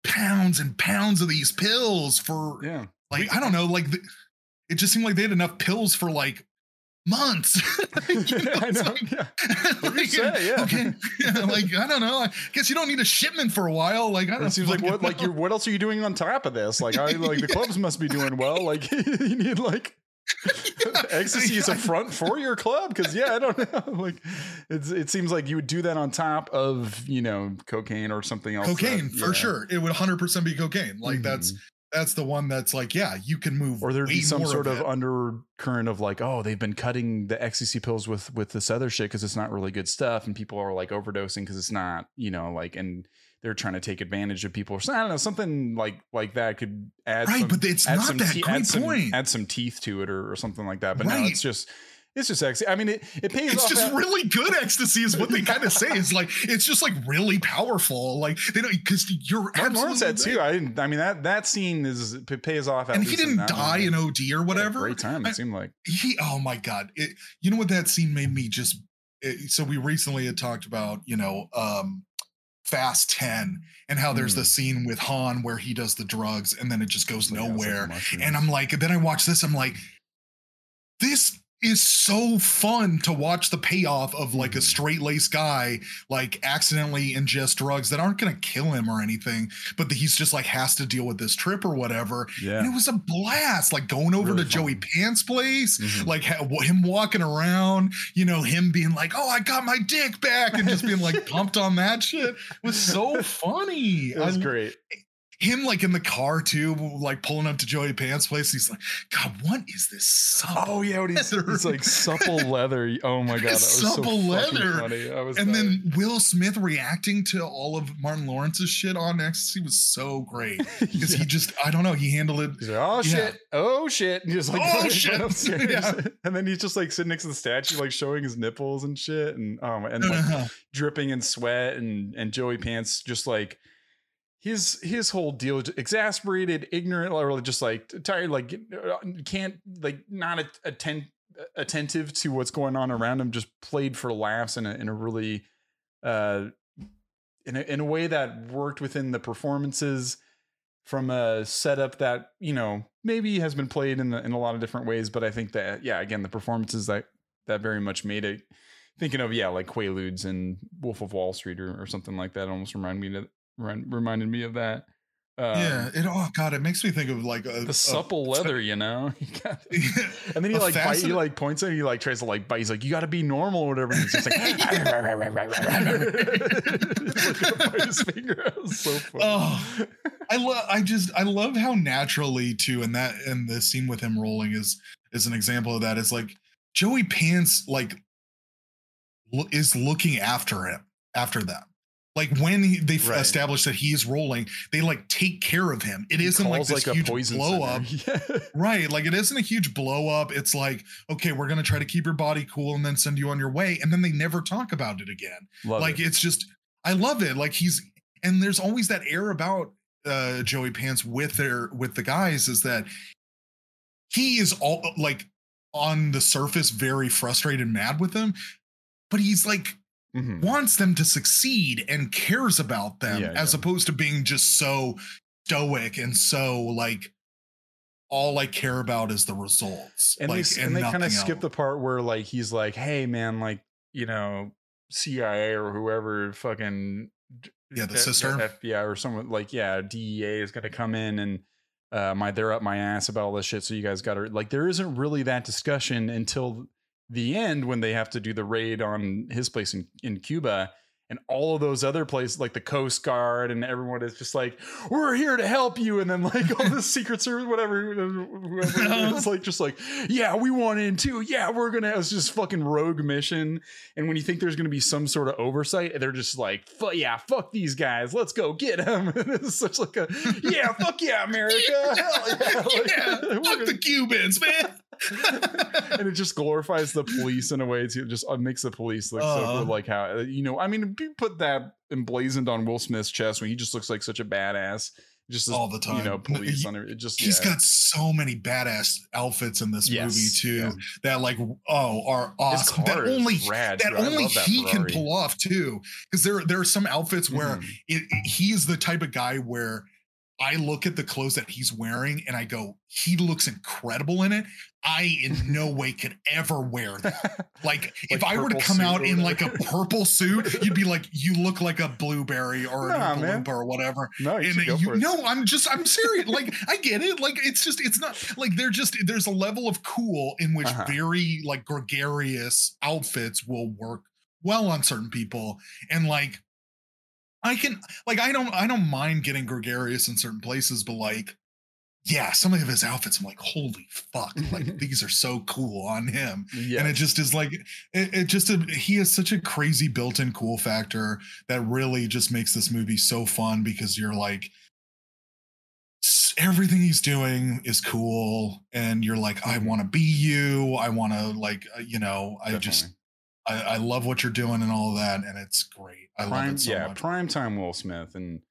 pounds and pounds of these pills for yeah. like I don't know, like the, it just seemed like they had enough pills for like months. You know, I know. like- yeah. like, say, yeah. Okay, yeah, like I don't know. I guess you don't need a shipment for a while. Like I don't It seems like what like you what else are you doing on top of this? Like I like the clubs must be doing well. Like you need like ecstasy is a front for your club because yeah, I don't know. Like it's it seems like you would do that on top of you know cocaine or something else. that- cocaine for yeah. sure. It would 100 percent be cocaine. Like that's Mhm. That's the one that's like yeah, you can move. or there'd be some sort of it. undercurrent of like oh they've been cutting the ecstasy pills with with this other shit because it's not really good stuff and people are like overdosing because it's not you know like and they're trying to take advantage of people or so- I don't know something like like that could add right, some, but it's not some that te- great add some, point. add some teeth to it or, or something like that but no Right. it's just it's just sexy I mean it it pays off. it's just that- really good ecstasy is what they kind of say. Is like it's just like really powerful. Like they don't because you're Martin absolutely said too I didn't I mean that that scene is it pays off at and he didn't die in OD or whatever. great time I- it seemed like. he oh my god it, you know what that scene made me just it, so we recently had talked about you know um fast 10 and how there's the Mm. scene with han where he does the drugs and then it just goes Yeah, it's like nowhere. Mushrooms. and i'm like then i watch this i'm like this is so fun to watch the payoff of like a Mhm. straight laced guy like accidentally ingest drugs that aren't going to kill him or anything but that he's just like has to deal with this trip or whatever yeah and it was a blast like going over Really to joey pants place Mhm. like ha- him walking around, you know, him being like, "Oh, I got my dick back," and just being like pumped on that shit was so funny. it was I- great Him like in the car too, like pulling up to Joey Pants' place. He's like, "God, what is this?" Supple Oh yeah, when he's, leather?" he's like supple leather. Oh my god, that was Supple so leather. funny. I was and dying. then Will Smith reacting to all of Martin Lawrence's shit on ecstasy was so great because Yeah. he just, I don't know, he handled it. He's like, oh Yeah. shit, oh shit, and just like Oh, shit. Yeah. and then he's just like sitting next to the statue, like showing his nipples and shit, and um, and like Uh-huh. dripping in sweat, and and Joey Pants just like his his whole deal exasperated ignorant or just like tired like can't like not at- atten- attentive to what's going on around him just played for laughs in a in a really uh in a, in a way that worked within the performances from a setup that you know maybe has been played in the, in a lot of different ways but i think that yeah again the performances that that very much made it thinking of yeah like quaaludes and wolf of wall street or, or something like that almost reminded me remind- reminded me of that Um, yeah, it oh god, it makes me think of like a, the a- supple leather, you know. Yeah, and then he A like bite, he like points at him, he like tries to like bite. He's like, "You got to be normal, or whatever." And he's just like, He's like, gonna his finger. so funny. Oh, I love. I just. I love how naturally too, and that and the scene with him rolling is is an example of that. It's like Joey Pants like lo- is looking after him after them. Like when he, they Right. establish that he is rolling, they like take care of him. It isn't like this huge blow up. center. Yeah. Right. Like it isn't a huge blow up. It's like, okay, we're going to try to keep your body cool and then send you on your way. And then they never talk about it again. Love like it. it's just, I love it. Like he's, and there's always that air about uh Joey Pants with their, with the guys is that he is all like on the surface very frustrated and mad with them. But he's like, Mhm. wants them to succeed and cares about them Yeah, as yeah. opposed to being just so stoic and so like all I care about is the results. and like, they, and they kind of skip the part where like he's like, "Hey man, like you know, CIA or whoever fucking Yeah, the F- sister. FBI or someone like yeah, DEA is gonna come in and uh, my they're up my ass about all this shit. So you guys got to like there isn't really that discussion until the end when they have to do the raid on his place in in Cuba. And all of those other places, like the Coast Guard and everyone is just like, we're here to help you. And then like all the Secret Service, whatever, whoever it's like, just like, yeah, we want in too. Yeah, we're gonna. It's just fucking rogue mission. And when you think there's gonna be some sort of oversight, they're just like, "Fu- yeah, fuck these guys. Let's go get them. And it's such like a, yeah, fuck yeah, America. Hell yeah. Like, yeah, fuck gonna- the Cubans, man. and it just glorifies the police in a way too. It just uh, makes the police look so Uh. good. Like how uh, you know, I mean, you put that emblazoned on Will Smith's chest when he just looks like such a badass. Just this, All the time. you know, police he- on it. Just He's yeah. got so many badass outfits in this Yes, movie too yeah. that like oh are awesome. That is only rad, that. Only that he can pull off too. Because there there are some outfits where Mhm. it, it- he's the type of guy where I look at the clothes that he's wearing and I go, he looks incredible in it. I in no way could ever wear that. Like, if I were to come out in like a purple suit, you'd be like, you look like a blueberry or Nah, an. Oompa or whatever. no, you And you it. no, I'm just I'm serious. like I get it. Like it's just it's not like they're just there's a level of cool in which Uh-huh. very like gregarious outfits will work well on certain people. And like I can like I don't I don't mind getting gregarious in certain places, but like yeah, some of his outfits I'm like, holy fuck, like these are so cool on him Yeah. and it just is like it, it just he has such a crazy built-in cool factor that really just makes this movie so fun because you're like everything he's doing is cool and you're like i Mhm. want to be you i want to like uh, you know i just I, I love what you're doing and all of that and it's great i prime, so yeah, much prime time Will Smith and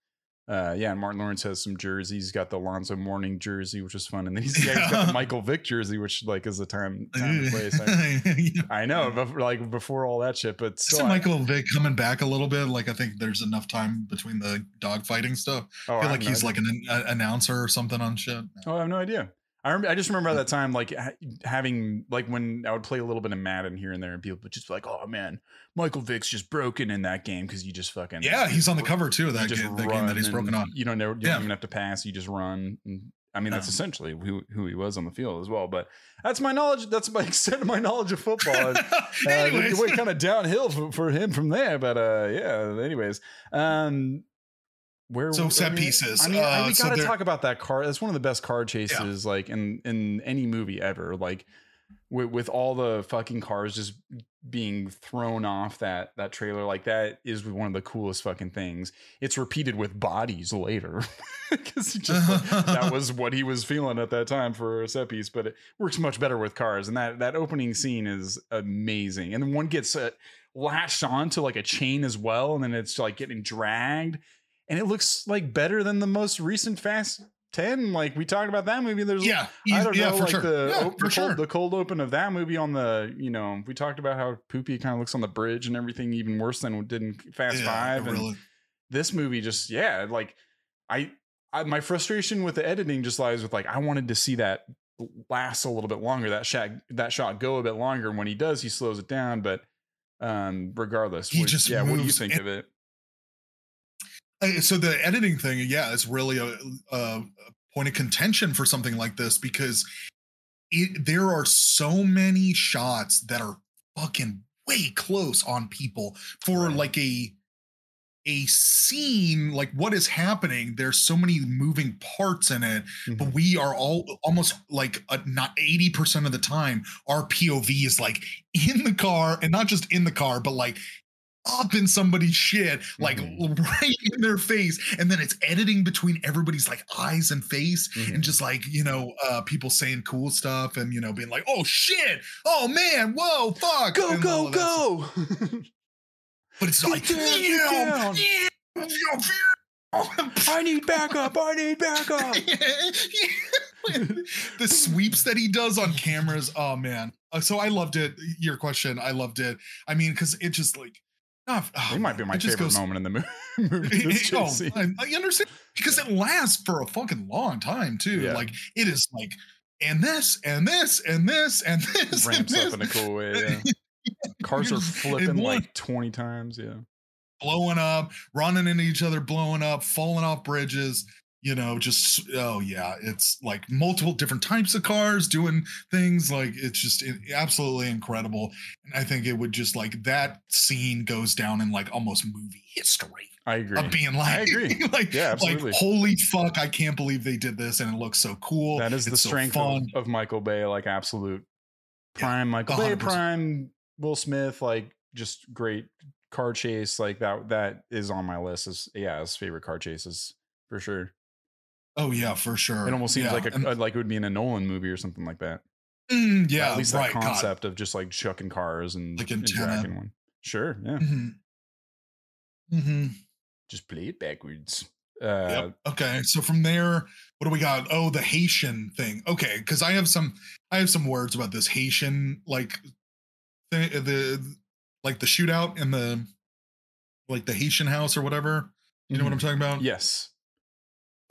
uh, yeah, and Martin Lawrence has some jerseys. He's got the Alonzo Mourning jersey, which is fun, and then he's, yeah, he's got the Michael Vick jersey, which like is a time time and place. I, Yeah. I know, but like before all that shit, but still, I- Michael Vick coming back a little bit? Like I think there's enough time between the dog fighting stuff. oh, I feel I like he's like an, an announcer or something on shit. Oh, I have no idea. I rem- I just remember at that time, like ha- having like when I would play a little bit of Madden here and there, and people would just be like, "Oh man, Michael Vick's just broken in that game because you just fucking Yeah, he's on the cover too of that, game, that game that he's broken on. You don't know, you Yeah. don't even have to pass. You just run. And, I mean, that's essentially who who he was on the field as well. But that's my knowledge. That's my extent of my knowledge of football. Uh, it went kind of downhill for, for him from there. But uh, yeah. Anyways, um, where So set pieces, I mean, uh, we got to there- talk about that car. That's one of the best car chases, like in in any movie ever. Like with with all the fucking cars just being thrown off that that trailer like that is one of the coolest fucking things it's repeated with bodies later because that was what he was feeling at that time for a set piece but it works much better with cars and that that opening scene is amazing and then one gets uh, latched onto like a chain as well and then it's like getting dragged and it looks like better than the most recent fast 10 like we talked about that movie there's yeah, I don't yeah, know, for like sure. the, yeah, op- the, sure. cold, the cold open of that movie on the, you know, we talked about how poopy kind of looks on the bridge and everything, even worse than did in Fast Yeah, Five. And really. this movie just, yeah, like I, I, my frustration with the editing just lies with like I wanted to see that last a little bit longer, that shot, that shot go a bit longer. And when he does, he slows it down. But um regardless, He what- just yeah. What do you think in- of it? Uh, So the editing thing, yeah, is really a, a point of contention for something like this because it, there are so many shots that are fucking way close on people for Right. like a a scene like what is happening there's so many moving parts in it but Mhm. we are all almost like a, not 80% of the time our pov is like in the car and not just in the car but like up in somebody's shit like Mhm. right in their face and then it's editing between everybody's like eyes and face Mhm. and just like you know uh people saying cool stuff and you know being like oh shit oh man whoa fuck Go and go of that stuff. go! but it's like down, yeah, yeah, yeah. I need backup. I need backup. the sweeps that he does on cameras oh man Uh, so i loved it your question i loved it i mean because it just like oh, It might be my favorite goes- moment in the movie. this oh. I, understand because it lasts for a fucking long time too Yeah. like it is like and this and this and this and this ramps and up in a cool way. Yeah. Cars are flipping like 20 times. Yeah. blowing up, running into each other, blowing up, falling off bridges. You know, just oh yeah, it's like multiple different types of cars doing things. Like it's just absolutely incredible, and I think it would just like that scene goes down in like almost movie history I agree. of being like, agree. like, Yeah, absolutely. like holy fuck, I can't believe they did this, and it looks so cool. That is the It's so strength of, of Michael Bay, like absolute Yeah, prime Michael Bay, 100%. prime Will Smith, like just great car chase. Like that, that is on my list. Is yeah, his favorite car chases for sure. Oh yeah, for sure. It almost seems Yeah, like a, and- like it would be in a Nolan movie or something like that. Mm, Or yeah, at least right. that God. concept of just like chucking cars and, Like Antenna. one. Sure, yeah. Mhm. Mhm. Just play it backwards. Uh, Yep. Okay. So from there, what do we got? Oh, the Haitian thing. Okay, because I have some, I have some words about this Haitian like, thing, the like the shootout in the, like the Haitian house or whatever. You know what I'm talking about? Mm-hmm. Yes.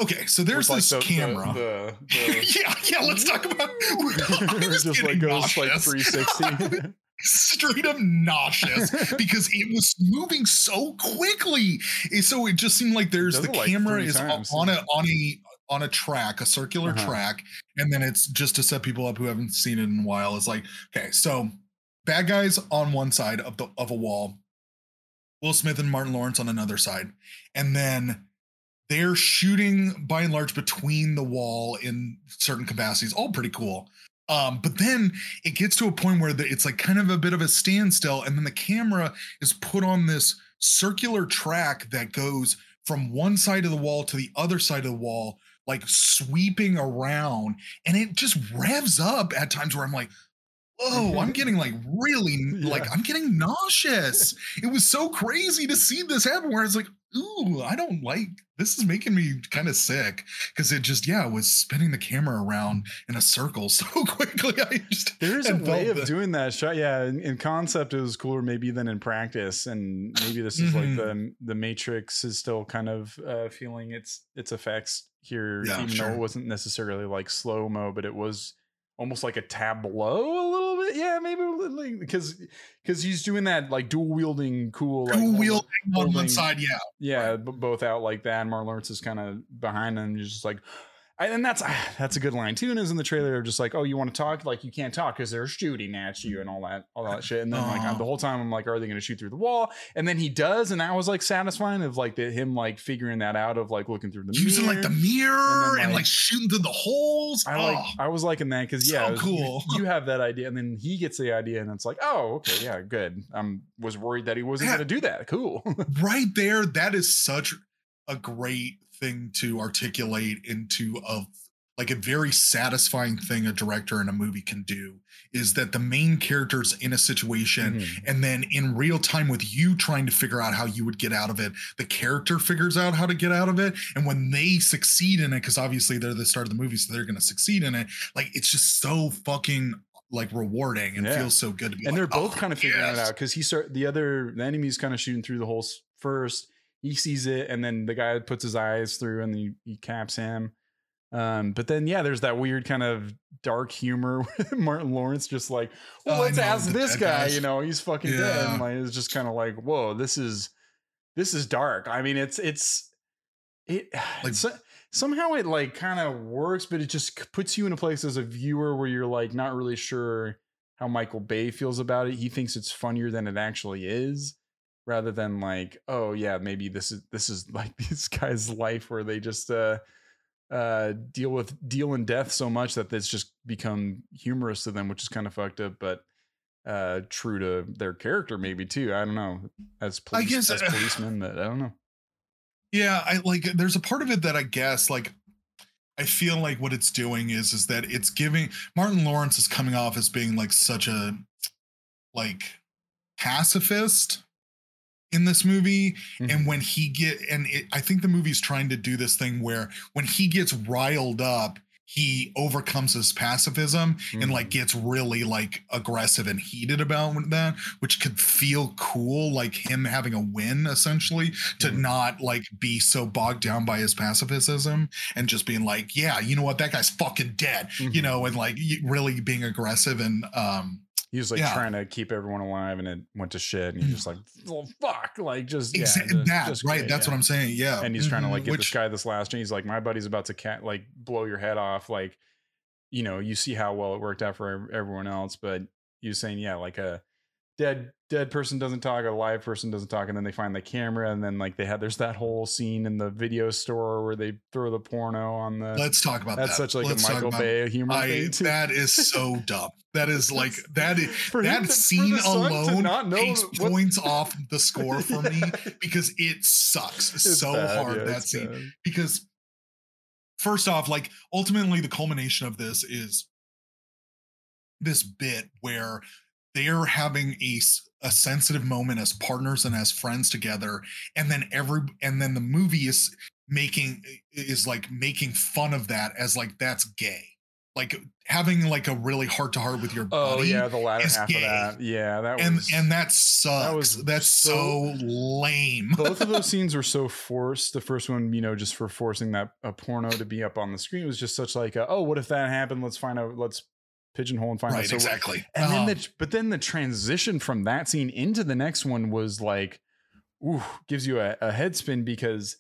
Okay. So there's With, this like, the- the- camera. the- the- yeah, yeah. Let's talk about. I It was just like goes like nauseous. 360. Straight up nauseous because it was moving so quickly. And So it just seemed like there's the it, like, camera is times, on yeah. a on a on a track, a circular Uh-huh. track, and then it's just to set people up who haven't seen it in a while. It's like, okay, so bad guys on one side of the of a wall, Will Smith and Martin Lawrence on another side, and then they're shooting by and large between the wall in certain capacities. All pretty cool. Um, but then it gets to a point where the, it's like kind of a bit of a standstill, and then the camera is put on this circular track that goes from one side of the wall to the other side of the wall, like sweeping around, and it just revs up at times where I'm like, "Whoa!" I'm getting like really like I'm getting nauseous. it was so crazy to see this happen. Where it's like, "Ooh, I don't like this. Is making me kind of sick." Because it just yeah, was spinning the camera around in a circle so quickly. I just There is a way of the- doing that shot. Yeah, in, in concept, it was cooler maybe than in practice, and maybe this is like Mhm. the the Matrix is still kind of uh, feeling its its effects here, Yeah, even though it wasn't necessarily like slow mo, but it was almost like a tableau a little bit. Yeah, maybe because because he's doing that like dual wielding cool like two uh, hold- on one side. Yeah, yeah, b- both out like that. And Martin Lawrence is kind of behind them. You're just like, and that's that's a good line too. And is in the trailer, they're just like, oh, you want to talk? Like you can't talk because they're shooting at you and all that, all that shit. And then like Aw. the whole time, I'm like, are they going to shoot through the wall? And then he does, and that was like satisfying of like the, him like figuring that out of like looking through the using like the mirror and, like- like, shooting through the holes. I like Oh, I was liking that because yeah, it was- you- cool. You, have that idea, and then he gets the idea, and it's like, oh, okay, yeah, good. I um, was worried that he wasn't Yeah. going to do that. Cool. right there, that is such a great thing to articulate into a like a very satisfying thing a director in a movie can do is that the main character's in a situation Mhm. and then in real time with you trying to figure out how you would get out of it the character figures out how to get out of it and when they succeed in it because obviously they're the start of the movie so they're going to succeed in it like it's just so fucking like rewarding and Yeah. feels so good to be and like, they're both "Oh, kind of figuring it out because he start the other the enemy's kind of shooting through the holes first. He sees it, and then the guy puts his eyes through, and he, he caps him. Um, but then yeah, there's that weird kind of dark humor with Martin Lawrence, just like, well, Oh, let's know, ask this guy. You know, he's fucking dead. Yeah. And like, it's just kind of like, whoa, this is this is dark. I mean, it's it's it like, so, somehow it like kind of works, but it just puts you in a place as a viewer where you're like not really sure how Michael Bay feels about it. He thinks it's funnier than it actually is, rather than like, oh yeah, maybe this is this is like this guy's life where they just uh uh deal with deal in death so much that it's just become humorous to them, which is kind of fucked up, but uh true to their character maybe too. I don't know. As police, I guess, as policemen, but I don't know. Yeah, I like there's a part of it that I guess like I feel like what it's doing is is that it's giving Martin Lawrence is coming off as being like such a like pacifist in this movie mm-hmm. and when he get and it, I think the movie's trying to do this thing where when he gets riled up he overcomes his pacifism mm-hmm. and like mm. gets really like aggressive and heated about that which could feel cool like him having a win essentially to mm-hmm. not like be so bogged down by his pacifism and just being like yeah you know what that guy's fucking dead mm-hmm. you know and like really being aggressive and um he was like yeah. trying to keep everyone alive and it went to shit and he's just like oh fuck like just yeah, just, that just right great, that's yeah. what i'm saying yeah and he's mm-hmm. trying to like get Which, this guy this last and he's like my buddy's about to cat like blow your head off like you know you see how well it worked out for everyone else but you're saying yeah like a dead dead person doesn't talk, a live person doesn't talk, and then they find the camera, and then like they had there's that whole scene in the video store where they throw the porno on the. Let's talk about that's that. such like Let's a Michael Bay humor. I, that is so dumb. That is like that is that to, scene alone takes what, points off the score for yeah. me because it sucks it's so bad, hard yeah, that scene bad. because first off like ultimately the culmination of this is this bit where they're having a a sensitive moment as partners and as friends together and then every and then the movie is making is like making fun of that as like that's gay. Like having like a really heart to heart with your oh yeah the latter half gay. of that. Yeah that and was, and that sucks. that was that's so, so lame. Both of those scenes were so forced. The first one you know just for forcing that a porno to be up on the screen was just such like a, oh what if that happened? Let's find out let's pigeonhole and find right, out. So, exactly. And um, then the but then the transition from that scene into the next one was like, ooh, gives you a, a head spin because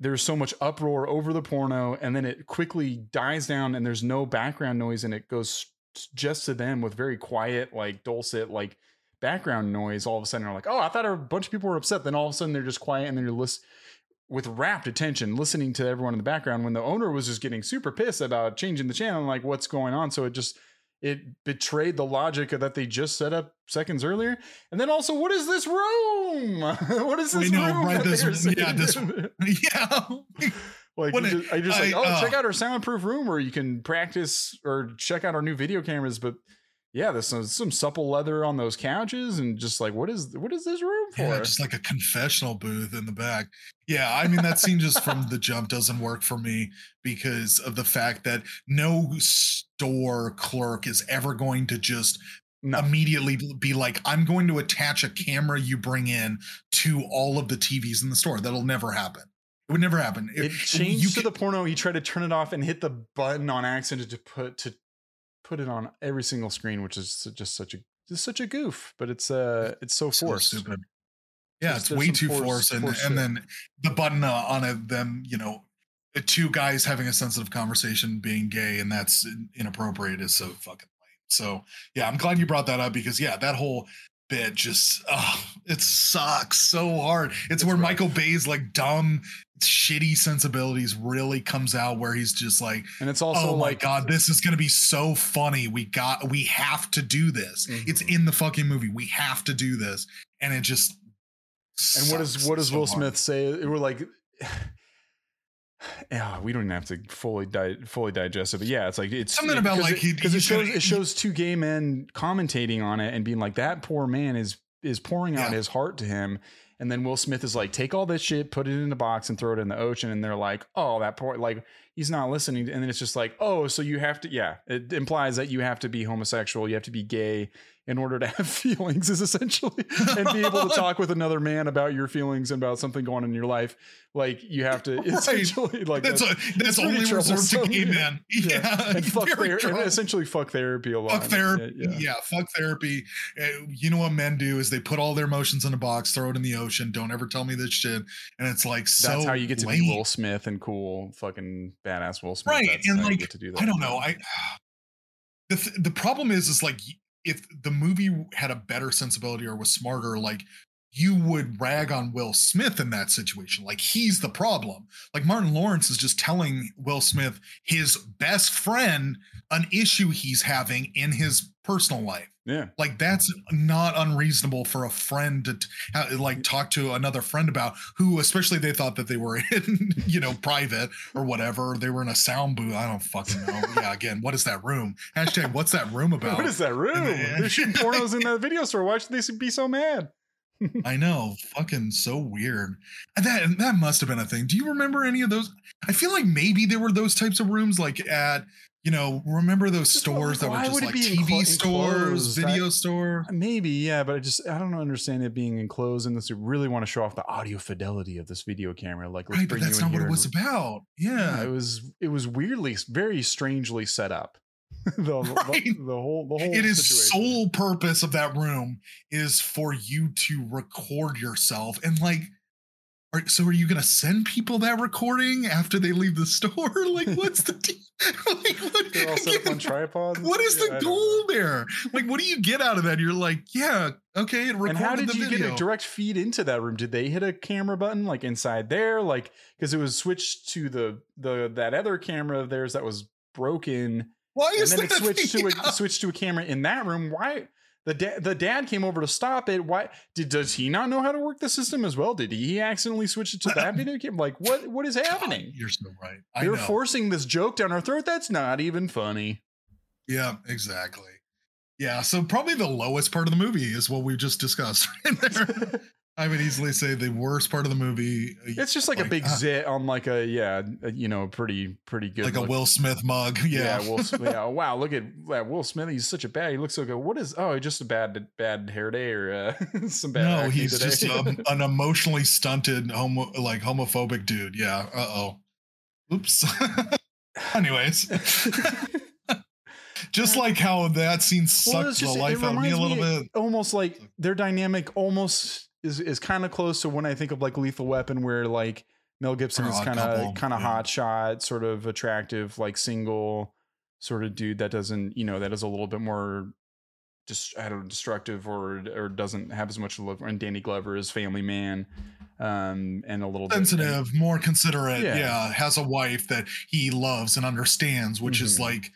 there's so much uproar over the porno, and then it quickly dies down, and there's no background noise, and it goes just to them with very quiet, like dulcet, like background noise. All of a sudden, they're like, "Oh, I thought a bunch of people were upset." Then all of a sudden, they're just quiet, and then you're listening with rapt attention, listening to everyone in the background. When the owner was just getting super pissed about changing the channel, like what's going on, so it just it betrayed the logic of that they just set up seconds earlier. And then also, what is this room? what is this know, room? Right, this, yeah, this, yeah. like you just, I just I, like, oh, uh, check out our soundproof room where you can practice or check out our new video cameras. But yeah, there's some, some supple leather on those couches, and just like, what is what is this room for? Yeah, just like a confessional booth in the back. Yeah, I mean that scene just from the jump doesn't work for me because of the fact that no store clerk is ever going to just no. immediately be like, I'm going to attach a camera you bring in to all of the TVs in the store. That'll never happen. It would never happen. It, it changed you to the porno. He tried to turn it off and hit the button on accident to put to put it on every single screen, which is just such a just such a goof. But it's uh it's so forced. So stupid. Yeah, it's way too forced, and, and then the button uh, on it, them you know two guys having a sensitive conversation being gay and that's inappropriate is so fucking lame. So yeah, I'm glad you brought that up because yeah, that whole bit just oh, it sucks so hard. It's, it's where rough. Michael Bay's like dumb, shitty sensibilities really comes out where he's just like, and it's also oh my like, god, this is gonna be so funny. We got we have to do this. Mm-hmm. It's in the fucking movie. We have to do this, and it just. And what does what does so Will hard. Smith say? We're like yeah, we don't even have to fully di- fully digest it, but yeah, it's like it's something about like because it, it, shows it shows two gay men commentating on it and being like that poor man is is pouring out yeah. his heart to him, and then Will Smith is like take all this shit, put it in a box, and throw it in the ocean, and they're like, oh, that poor like he's not listening, and then it's just like, oh, so you have to, yeah, it implies that you have to be homosexual, you have to be gay in order to have feelings is essentially and be able to talk with another man about your feelings and about something going on in your life like you have to Right. essentially like that's that's, a, that's only reserved to gay men. Yeah. Yeah, and fuck ther- and essentially fuck therapy a lot Fuck therapy. yeah, Yeah, yeah. fuck therapy. Uh, you know what men do is they put all their emotions in a box, throw it in the ocean. Don't ever tell me this shit. And it's like so. that's how you get to lame. be Will Smith and cool fucking badass Will Smith Right, that's and like, to do that I don't know. I the th- the problem is is like if the movie had a better sensibility or was smarter, like you would rag on Will Smith in that situation. Like he's the problem. Like Martin Lawrence is just telling Will Smith his best friend an issue he's having in his personal life. yeah Like that's not unreasonable for a friend to t- like talk to another friend about who, especially they thought that they were in, you know, private or whatever. They were in a sound booth. I don't fucking know. yeah. Again, what is that room? Hashtag what's that room about? what is that room they're shooting pornos in the video store why should they be so mad I know, fucking so weird. And that that must have been a thing. Do you remember any of those? I feel like maybe there were those types of rooms, like at you know, remember those Just stores that were just like TV enclo- stores, video I- store. Uh, maybe, yeah, but I just I don't understand it being enclosed in this. You really want to show off the audio fidelity of this video camera. Like, Right, but that's you not what it was and- about. Yeah, Yeah. it was it was weirdly, very strangely set up. the, the- Right. the, whole the whole it is situation. sole purpose of that room is for you to record yourself and like are, so are you gonna send people that recording after they leave the store like what's the deal like what, They're all set up on tripods. and what is Yeah, the goal there like what do you get out of that you're like yeah okay it recorded And how did the you video get a direct feed into that room? Did they hit a camera button like inside there? Like because it was switched to the the that other camera of theirs that was broken, why and is then it switched to a switched to a camera in that room. Why the dad the dad came over to stop it? Why did does he not know how to work the system as well? Did he accidentally switch it to that video camera? Like what what is happening? you're so right I You're know. forcing this joke down our throat. That's not even funny. Yeah, exactly. Yeah, so probably the lowest part of the movie is what we just discussed. Right there. I would easily say the worst part of the movie, uh, It's just like, a big uh, zit on like a yeah, a, you know, pretty pretty good like a Will Smith mug. Yeah, Yeah, Will. Smith- Yeah, wow. Look at yeah, Will Smith. He's such a bad. He looks so good. What is? Oh, just a bad bad hair day or uh, some bad. no, he's today. just um, an emotionally stunted, homo, like homophobic dude. Yeah. Uh oh. Oops. Anyways, just like how that scene Well, sucked it's the just- life out of me a little me bit. almost like their dynamic almost is is kind of close to when I think of like Lethal Weapon, where like Mel Gibson is kind of kind of yeah. hot shot, sort of attractive, like single sort of dude that doesn't you know that is a little bit more just I don't know, destructive or or doesn't have as much love. And Danny Glover is family man, um, and a little bit- sensitive, more considerate. Yeah. Yeah. has a wife that he loves and understands, which is Mhm. like,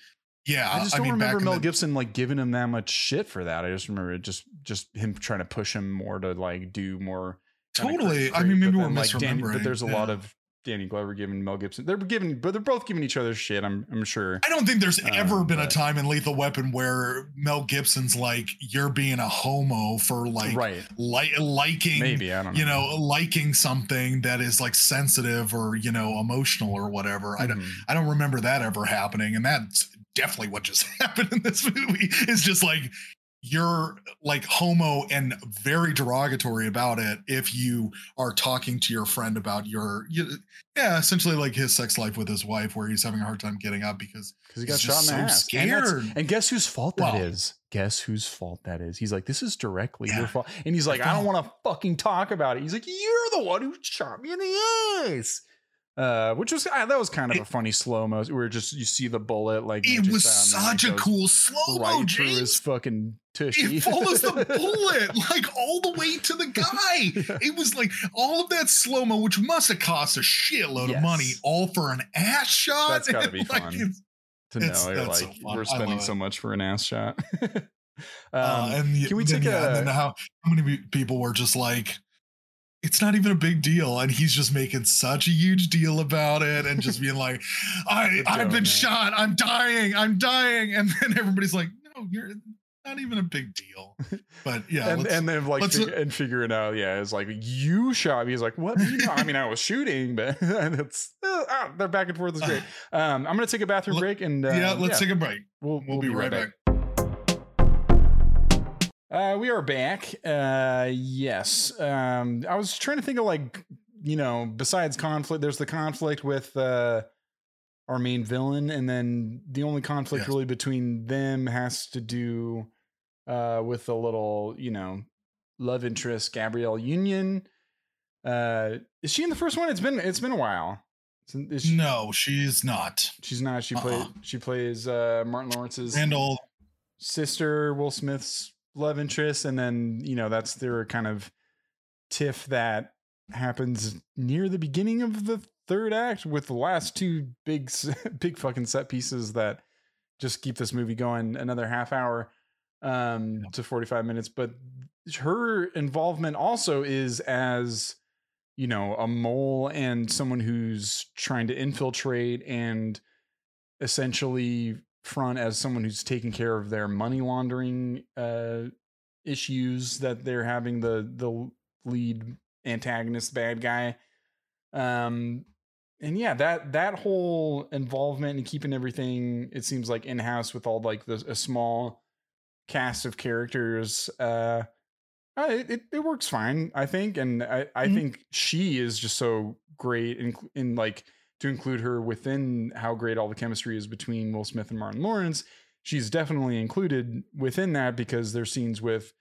yeah. I just don't mean, remember Mel the- Gibson like giving him that much shit for that. I just remember just just him trying to push him more to like do more. Totally. I mean, but maybe we're like, Danny- but there's a lot of Danny Glover giving Mel Gibson. They're giving, but they're both giving each other shit. I'm I'm sure. I don't think there's ever Um, been a time in Lethal Weapon where Mel Gibson's like, "You're being a homo for like right? li- liking, Maybe I don't know. you know, liking something that is like sensitive or you know emotional or whatever." I don't, Mhm. I don't remember that ever happening, and that's definitely what just happened in this movie. Is just like you're like homo and very derogatory about it if you are talking to your friend about your you, yeah essentially like his sex life with his wife where he's having a hard time getting up because because he got shot in the so ass. And, scared. and guess whose fault that Well- is? Guess whose fault that is? He's like, this is directly your fault. And he's like, I don't want to fucking talk about it. He's like, you're the one who shot me in the ass. Uh, which was uh, that was kind of It- a funny slow mo where just you see the bullet like it was then such it a cool slow mo right through his James. fucking tushy. It follows the bullet like all the way to the guy. It was like all of that slow mo, which must have cost a shitload Yes. of money, all for an ass shot. That's gotta be Like, fun. to know you're that's so like we're spending so much for an ass shot. um, uh, and the- can we then, take yeah, a- and then how how many people were just like it's not even a big deal and he's just making such a huge deal about it and just being like i i've been man. shot i'm dying i'm dying and then everybody's like no you're not even a big deal but yeah and let's- and then like fig- and figuring out, yeah, it's like you shot me. He's like, what? You know, I mean, I was shooting, but and it's uh, ah, they're back and forth is great. Um, I'm gonna take a bathroom break and uh, yeah let's take a break We'll, we'll, be, right back. Uh, we are back. Uh, yes. Um, I was trying to think of like, you know, besides conflict, there's the conflict with uh, our main villain, and then the only conflict Yes. really between them has to do uh, with the little, you know, love interest, Gabrielle Union. Uh, is she in the first one? It's been it's been a while. She- No, she's not. She's not. She plays. Uh-uh. She plays uh, Martin Lawrence's Randall. sister, Will Smith's love interest, and then you know that's their kind of tiff that happens near the beginning of the third act with the last two big, big fucking set pieces that just keep this movie going another half hour um Yeah. to 45 minutes but her involvement also is as you know a mole and someone who's trying to infiltrate and essentially front as someone who's taking care of their money laundering uh issues that they're having the the lead antagonist bad guy um and yeah that that whole involvement and keeping everything it seems like in house with all like the a small cast of characters uh uh, it, it, it works fine, I think, and I, I Mhm. think she is just so great in, in like to include her within how great all the chemistry is between Will Smith and Martin Lawrence. She's definitely included within that because there's scenes with,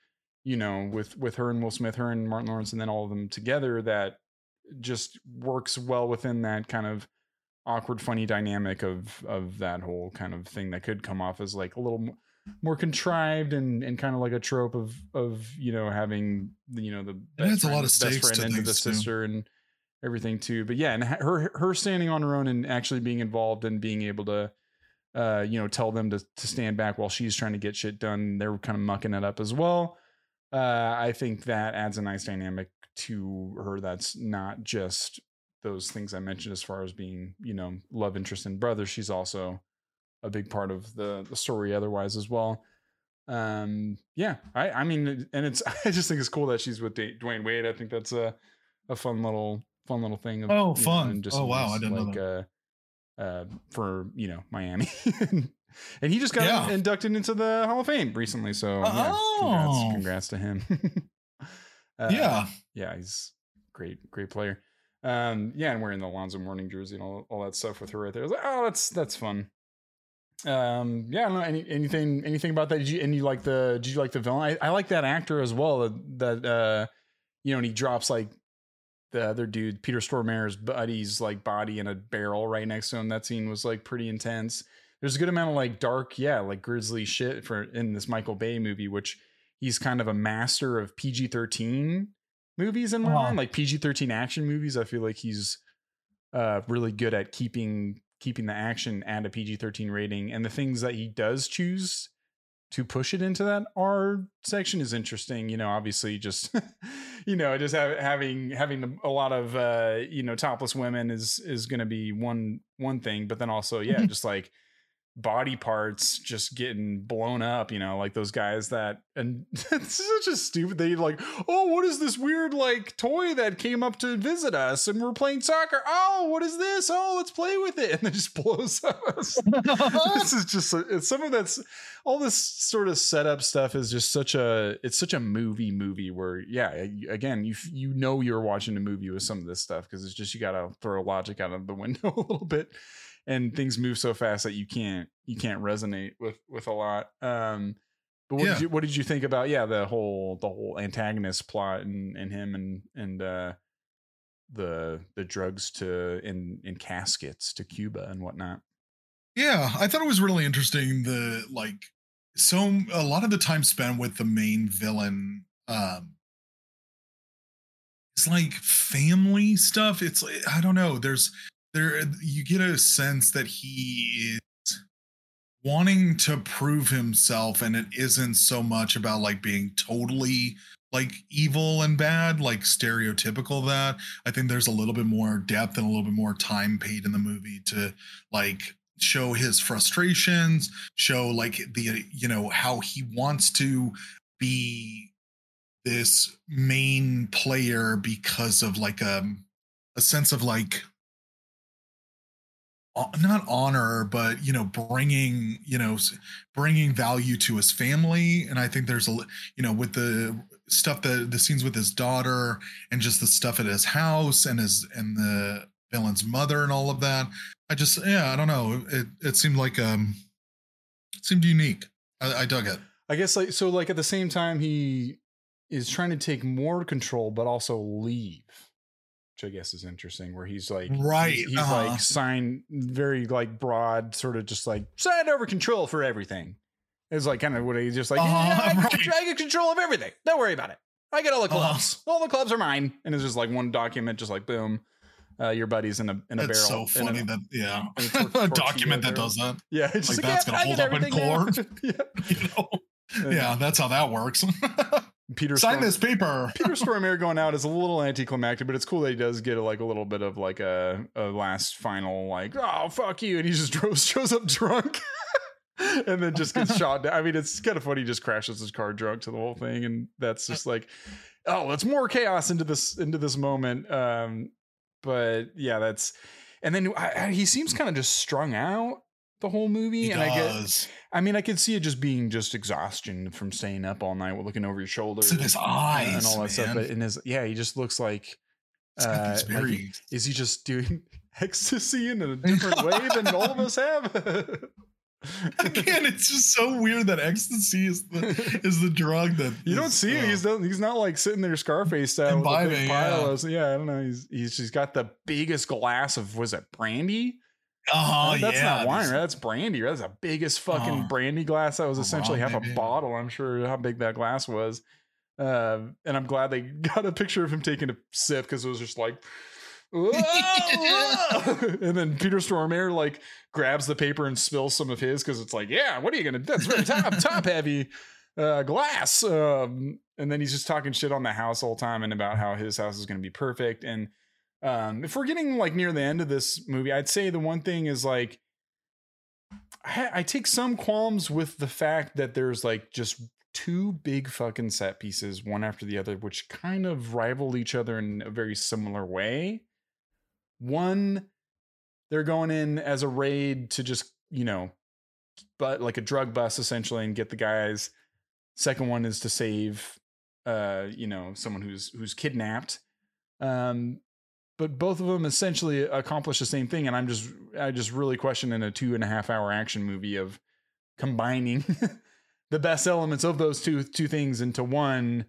you know, with with her and Will Smith, her and Martin Lawrence, and then all of them together that just works well within that kind of awkward, funny dynamic of of that whole kind of thing that could come off as like a little mo- more contrived and and kind of like a trope of of you know having you know the It adds a lot of best friend into the too. sister and everything too. But yeah, and her her standing on her own and actually being involved and being able to uh you know tell them to to stand back while she's trying to get shit done. They're kind of mucking it up as well. Uh I think that adds a nice dynamic to her that's not just those things I mentioned as far as being, you know, love interest and brother. She's also a big part of the the story otherwise as well. Um yeah, I I mean and it's I just think it's cool that she's with Dwyane Wade. I think that's a a fun little fun little thing of, Oh, you know, fun. and Oh, wow, I didn't know like uh uh for, you know, Miami. and he just got Yeah. inducted into the Hall of Fame recently, so yeah, Oh. congrats, congrats to him. Uh, yeah. yeah, he's great, great player. Um, yeah, and wearing the Alonzo Mourning jersey and all, all that stuff with her right there. I was like, oh, that's that's fun. Um, yeah, I don't know any, anything anything about that. Did you and you like the did you like the villain? I, I like that actor as well. That, that uh, you know, and he drops like the other dude, Peter Stormare's buddy's like body in a barrel right next to him. That scene was like pretty intense. There's a good amount of like dark, yeah, like grisly shit for in this Michael Bay movie, which he's kind of a master of PG 13 movies in my mind, like PG 13 action movies. I feel like he's uh, really good at keeping keeping the action at a PG 13 rating, and the things that he does choose to push it into that R section is interesting. You know, obviously, just you know, just have, having having a lot of uh, you know topless women is is going to be one one thing, but then also, yeah, just like body parts just getting blown up, you know, like those guys that and it's such a stupid they like, oh, what is this weird like toy that came up to visit us and we're playing soccer? Oh, what is this? Oh, let's play with it. And then just blows us. this is just it's some of that's all this sort of setup stuff is just such a it's such a movie movie where yeah again you you know you're watching a movie with some of this stuff because it's just you gotta throw logic out of the window a little bit and things move so fast that you can't you can't resonate with with a lot um but what Yeah. did you what did you think about yeah the whole the whole antagonist plot and and him and and uh the the drugs to in in caskets to Cuba and whatnot Yeah, I thought it was really interesting. The like, so a lot of the time spent with the main villain, um, it's like family stuff. It's I don't know. There's there you get a sense that he is wanting to prove himself, and it isn't so much about like being totally like evil and bad, like stereotypical that. I think there's a little bit more depth and a little bit more time paid in the movie to like show his frustrations show like the you know how he wants to be this main player because of like um a sense of like not honor but you know bringing you know bringing value to his family. And i think there's a you know with the stuff that the scenes with his daughter and just the stuff at his house and his and the villain's mother and all of that. I just yeah i don't know. It it seemed like um it seemed unique. I, I dug it. I guess like so like at the same time he is trying to take more control but also leave. Which I guess is interesting where he's like Right, he's, he's uh-huh. like sign very like broad sort of just like sign over control for everything. It's like kind of what he's just like Uh-huh, "Yeah, I, right. get, I get control of everything. Don't worry about it. I get all the Uh-huh. clubs. All the clubs are mine. And it's just like one document just like boom. Uh, your buddy's in a in a it's barrel. so in a- funny that yeah a tor- a document that does that yeah, it's like, like, that's yeah, gonna I hold up in court. yeah. you know yeah that's how that works Peter sign Storm- this paper Peter Stormare going out is a little anticlimactic, but it's cool that he does get a, like a little bit of like a, a last final like oh fuck you, and he just shows shows up drunk, and then just gets shot down. I mean, it's kind of funny. He just crashes his car drunk to the whole thing, and that's just like oh, let's more chaos into this into this moment. Um, but yeah, that's and then I, I, he seems kind of just strung out the whole movie, he and I get does I mean, I could see it just being just exhaustion from staying up all night, looking over your shoulder, It's in his eyes and all that stuff. man. But in his, yeah, he just looks like. Uh, like is he just doing ecstasy in a different way than all of us have? again it's just so weird that ecstasy is the is the drug that you don't see uh, He's not, he's not like sitting there Scarface style with a big pile yeah. of yeah. I don't know. He's he's just got the biggest glass of was it brandy? Uh-huh, that's yeah, not wine, right? That's brandy. Right? That's the biggest fucking Oh. brandy glass. That was Oh, essentially half a bottle. I'm sure how big that glass was. Uh, and I'm glad they got a picture of him taking a sip because it was just like, "Whoa, whoa." and then Peter Stormare like grabs the paper and spills some of his because it's like, yeah, what are you gonna? That's very top top heavy uh, glass. Um, and then he's just talking shit on the house all the time and about how his house is gonna be perfect. And um, if we're getting like near the end of this movie, I'd say the one thing is like. I, I take some qualms with the fact that there's like just two big fucking set pieces, one after the other, which kind of rival each other in a very similar way. One, they're going in as a raid to just, you know, but like a drug bust essentially and get the guys. Second one is to save uh, you know, someone who's who's kidnapped. Um, but both of them essentially accomplish the same thing, and I'm just I just really question in a two and a half hour action movie of combining the best elements of those two two things into one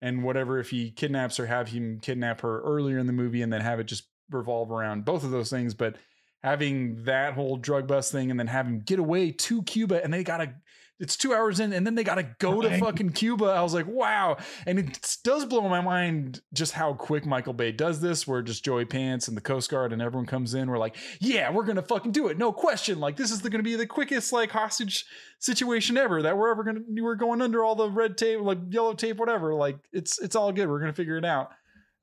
and whatever if he kidnaps or have him kidnap her earlier in the movie and then have it just revolve around both of those things but having that whole drug bust thing and then have him get away to Cuba and they gotta it's two hours in and then they gotta go to fucking Cuba. I was like, wow. And it does blow my mind just how quick Michael Bay does this, where just Joey Pants and the Coast Guard and everyone comes in. We're like, yeah, we're gonna fucking do it. No question. Like this is the, gonna be the quickest like hostage situation ever that we're ever gonna we're going under all the red tape, like yellow tape, whatever. Like it's it's all good. We're gonna figure it out.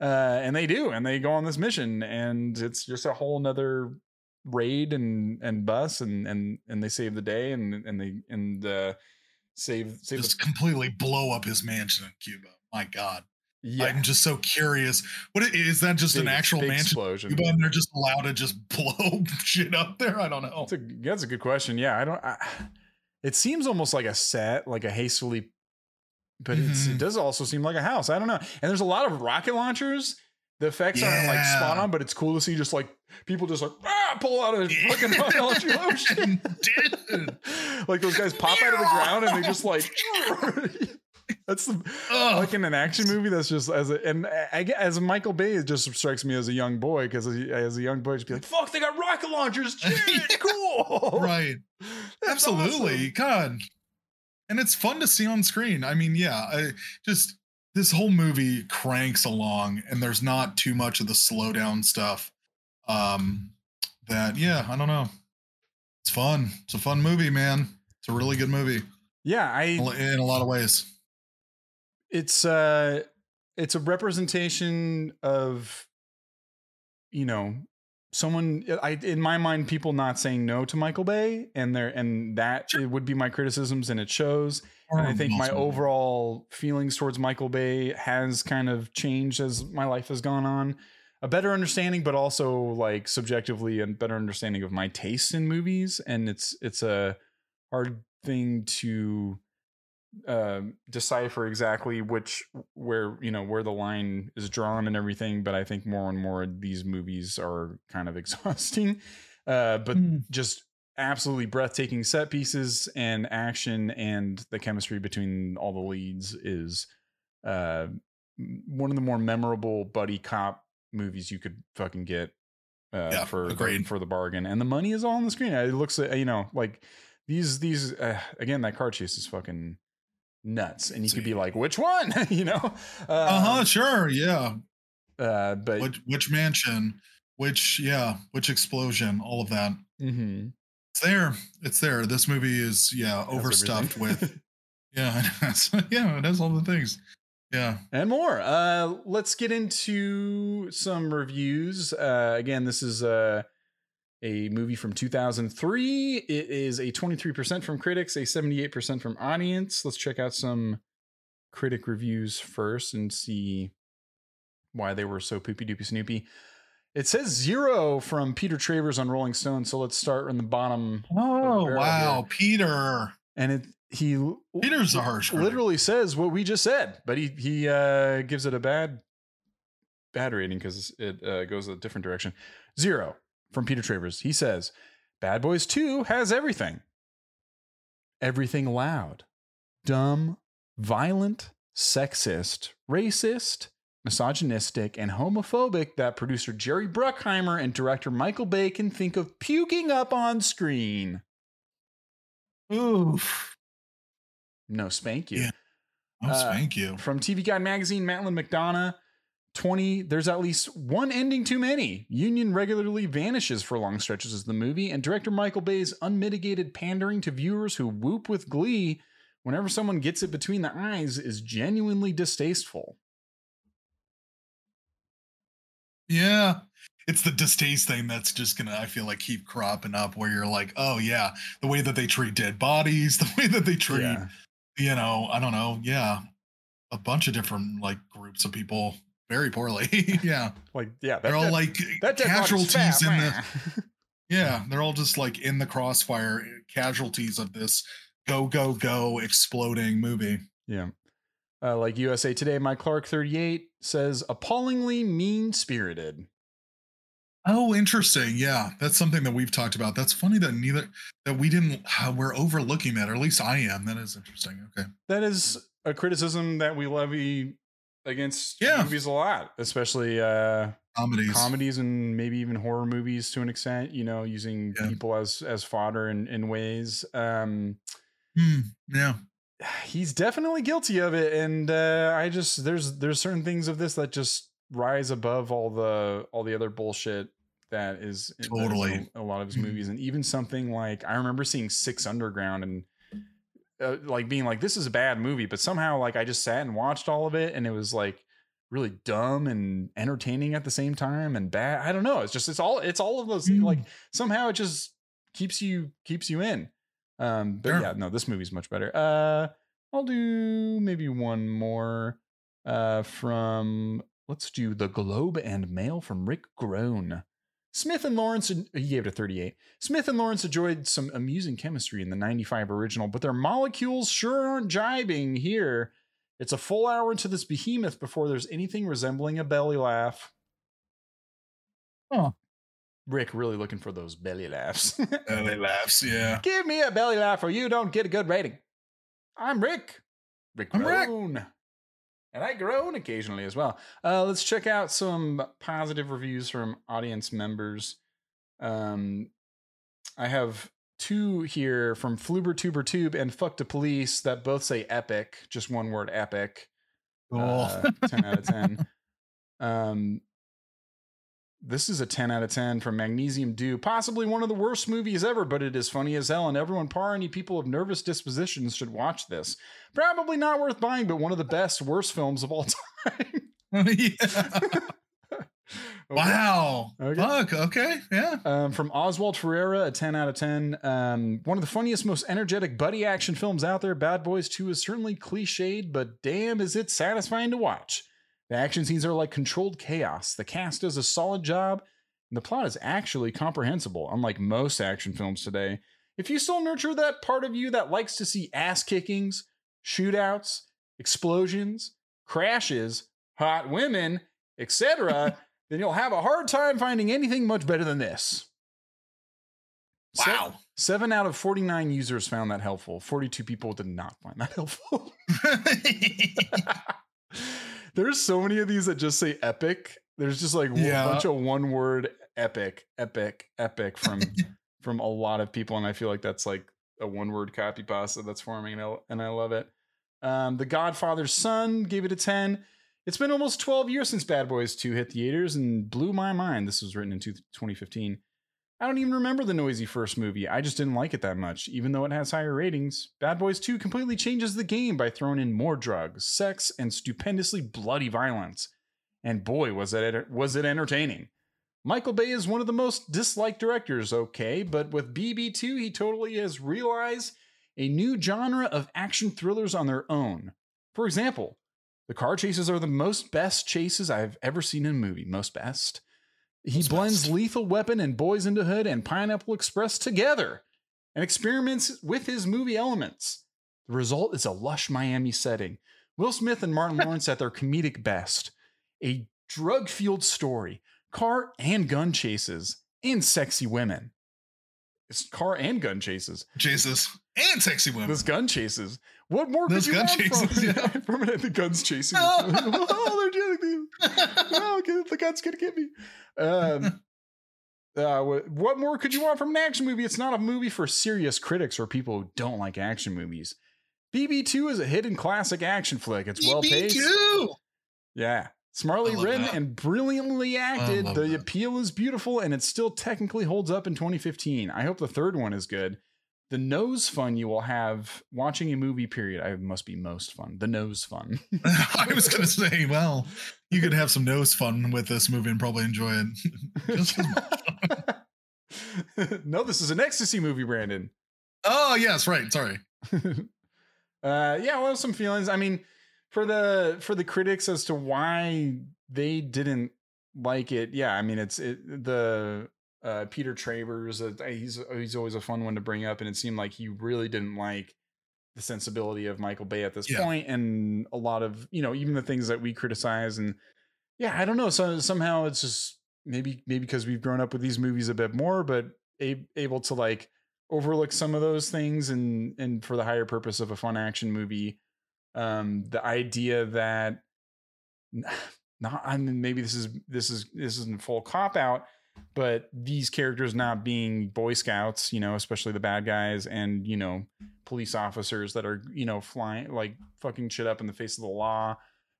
Uh, and they do, and they go on this mission, and it's just a whole nother raid and and bus and and and they save the day and and they and uh save save just the, completely blow up his mansion in Cuba. My God, yeah I'm just so curious. What is that? Just an actual mansion? explosion Cuba, and they're just allowed to just blow shit up there. I don't know. that's a that's a good question yeah i don't I, it seems almost like a set like a hastily but it's, it does also seem like a house i don't know and there's a lot of rocket launchers the effects aren't like spot on but it's cool to see just like people just like ah, pull out a fucking oh Dude. like those guys pop out of the ground and they just like that's the Ugh. like in an action movie that's just as a and I, as Michael Bay it just strikes me as a young boy because as a young boy just be like fuck they got rocket launchers shit cool right. That's Absolutely. God. And it's fun to see on screen. I mean, yeah, I just this whole movie cranks along and there's not too much of the slow down stuff. Um that yeah, I don't know. It's fun. It's a fun movie, man. It's a really good movie yeah I in a lot of ways. it's uh it's a representation of you know someone i in my mind people not saying no to michael bay and there and that it would be my criticisms and it shows and i think my overall feelings towards michael bay has kind of changed as my life has gone on a better understanding, but also like subjectively a better understanding of my taste in movies. And it's it's a hard thing to uh, decipher exactly which where you know where the line is drawn and everything. But I think more and more these movies are kind of exhausting. Uh, but Mm. just absolutely breathtaking set pieces and action and the chemistry between all the leads is uh one of the more memorable buddy cop movies you could fucking get uh Yeah, for the, agreed. for the bargain and the money is all on the screen it looks uh, you know like these these uh, again that car chase is fucking nuts and you could be like which one you know uh, Uh huh. Sure. Yeah. uh but Which which mansion? Which yeah? Which explosion? All of that. mhm. It's there. It's there. This movie is yeah overstuffed with yeah. It has, yeah. It has all the things. Yeah. and more. Uh, let's get into some reviews. Uh, again, this is uh, a movie from 2003. It is a 23% from critics, a 78% from audience. Let's check out some critic reviews first and see why they were so poopy doopy snoopy. It says zero from Peter Travers on Rolling Stone. So let's start on the bottom. Oh wow, Peter. And it he Peter's a harsh. critic. literally says what we just said, but he he uh, gives it a bad bad rating because it uh, goes a different direction. Zero from Peter Travers. He says, "Bad Boys Two has everything, everything loud, dumb, violent, sexist, racist." Misogynistic and homophobic that producer Jerry Bruckheimer and director Michael Bay can think of puking up on screen. Oof. No, spank you. Yeah. Uh, thank you. From TV Guide Magazine, Maitland McDonagh, 20, there's at least one ending too many. Union regularly vanishes for long stretches of the movie, and director Michael Bay's unmitigated pandering to viewers who whoop with glee whenever someone gets it between the eyes is genuinely distasteful. Yeah. It's the distaste thing that's just gonna, I feel like, keep cropping up where you're like, oh yeah, the way that they treat dead bodies, the way that they treat, Yeah. you know, I don't know, yeah. A bunch of different like groups of people very poorly. yeah. Like, yeah, They're all that- like that casualties in the. Yeah, they're all just like in the crossfire eh, casualties of this go go go exploding movie. yeah. Uh, like USA Today, Mike Clark 38 says, appallingly mean spirited. Oh, interesting. Yeah, that's something that we've talked about. That's funny that neither that we didn't uh, we're overlooking that, or at least I am. That is interesting. Okay. that is a criticism that we levy against Yeah. movies a lot, especially uh, Comedies. comedies and maybe even horror movies to an extent. You know, using Yeah. people as as fodder in, in ways. Um, Hmm, yeah. He's definitely guilty of it, and uh, I just there's there's certain things of this that just rise above all the all the other bullshit that is that is Totally. a, a lot of his Mhm. movies, and even something like I remember seeing Six Underground and. Uh, like being like this is a bad movie but somehow like i just sat and watched all of it and it was like really dumb and entertaining at the same time and bad i don't know it's just it's all it's all of those Mm. like somehow it just keeps you keeps you in um but Sure. yeah no this movie's much better. Uh i'll do maybe one more uh from let's do the globe and mail from rick Groen smith and lawrence he gave it a 38 smith and lawrence enjoyed some amusing chemistry in the 95 original but their molecules sure aren't jibing here. It's a full hour into this behemoth before there's anything resembling a belly laugh. Huh. Rick really looking for those belly laughs Belly laughs. Yeah. Give me a belly laugh or you don't get a good rating. I'm Rick. Rick I'm Rick. Groan. And I groan occasionally as well. Uh, let's check out some positive reviews from audience members. Um, I have two here from Fluber Tuber Tube and Fuck the Police that both say epic, just one word epic. Cool. Uh, 10 out of 10. Um, this is a 10 out of 10 from Magnesium Dew. Possibly one of the worst movies ever, but it is funny as hell, and everyone, par any people of nervous dispositions, should watch this. Probably not worth buying, but one of the best, worst films of all time. Okay. Wow. Okay. Fuck. Okay. Yeah. Um, from Oswald Ferreira, a 10 out of 10. Um, one of the funniest, most energetic buddy action films out there. Bad Boys 2 is certainly cliched, but damn, is it satisfying to watch. The action scenes are like controlled chaos. The cast does a solid job, and the plot is actually comprehensible, unlike most action films today. If you still nurture that part of you that likes to see ass kickings, shootouts, explosions, crashes, hot women, etc., then you'll have a hard time finding anything much better than this. Wow. Seven out of 49 users found that helpful. 42 people did not find that helpful. There's so many of these that just say epic. There's just like Yeah. a bunch of one word epic, epic, epic from from a lot of people. And I feel like that's like a one word copy pasta that's forming and I, and I love it. Um, the Godfather's Son gave it a 10. It's been almost 12 years since Bad Boys 2 hit theaters and blew my mind. This was written in two- 2015. I don't even remember the noisy first movie. I just didn't like it that much, even though it has higher ratings. Bad Boys 2 completely changes the game by throwing in more drugs, sex, and stupendously bloody violence. And boy, was it was it entertaining. Michael Bay is one of the most disliked directors, okay, but with BB2, he totally has realized a new genre of action thrillers on their own. For example, the car chases are the most best chases I've ever seen in a movie. Most best. He blends best. Lethal Weapon and Boyz n the Hood and Pineapple Express together and experiments with his movie elements. The result is a lush Miami setting. Will Smith and Martin Lawrence at their comedic best. A drug fueled story, car and gun chases, and sexy women. It's car and gun chases. Chases And sexy women. Those gun chases. What more Those could you gun want chases, from, yeah. from it? The guns chasing. oh, they're doing the gun's gonna get me. Um, uh, what more could you want from an action movie? It's not a movie for serious critics or people who don't like action movies. BB2 is a hidden classic action flick. It's well paced. Yeah. Smartly written that. and brilliantly acted. The that. appeal is beautiful and it still technically holds up in 2015. I hope the third one is good. The nose fun you will have watching a movie, period. I must be most fun. The nose fun. I was gonna say, well, you could have some nose fun with this movie and probably enjoy it. Just as much. no, this is an ecstasy movie, Brandon. oh yes, right. Sorry. uh yeah well some feelings i mean for the for the critics as to why they didn't like it yeah i mean it's it, the uh peter travers uh, he's he's always a fun one to bring up and it seemed like he really didn't like the sensibility of michael bay at this Yeah. point and a lot of you know even the things that we criticize and yeah i don't know so somehow it's just maybe maybe because we've grown up with these movies a bit more but a- able to like overlook some of those things and and for the higher purpose of a fun action movie um the idea that not i mean maybe this is this is this isn't full cop out but these characters not being boy scouts you know especially the bad guys and you know police officers that are you know flying like fucking shit up in the face of the law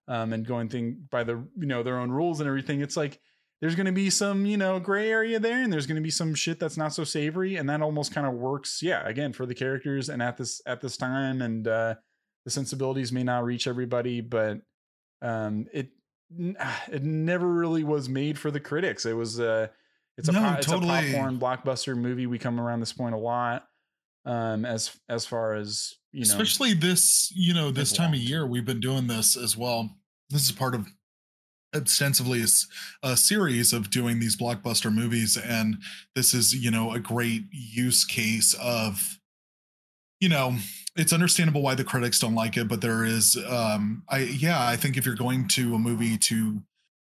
um and going thing by the you know their own rules and everything it's like there's going to be some you know gray area there and there's going to be some shit that's not so savory and that almost kind of works yeah again for the characters and at this at this time and uh the sensibilities may not reach everybody but um it it never really was made for the critics. It was uh it's a No, po- it's a popcorn blockbuster movie. We come around this point a lot um as as far as you know Especially this, you know, this time of year, we've been doing this as well. This is part of ostensibly a series of doing these blockbuster movies, and this is, you know, a great use case of, you know, it's understandable why the critics don't like it, but there is, um, I yeah, I think if you're going to a movie to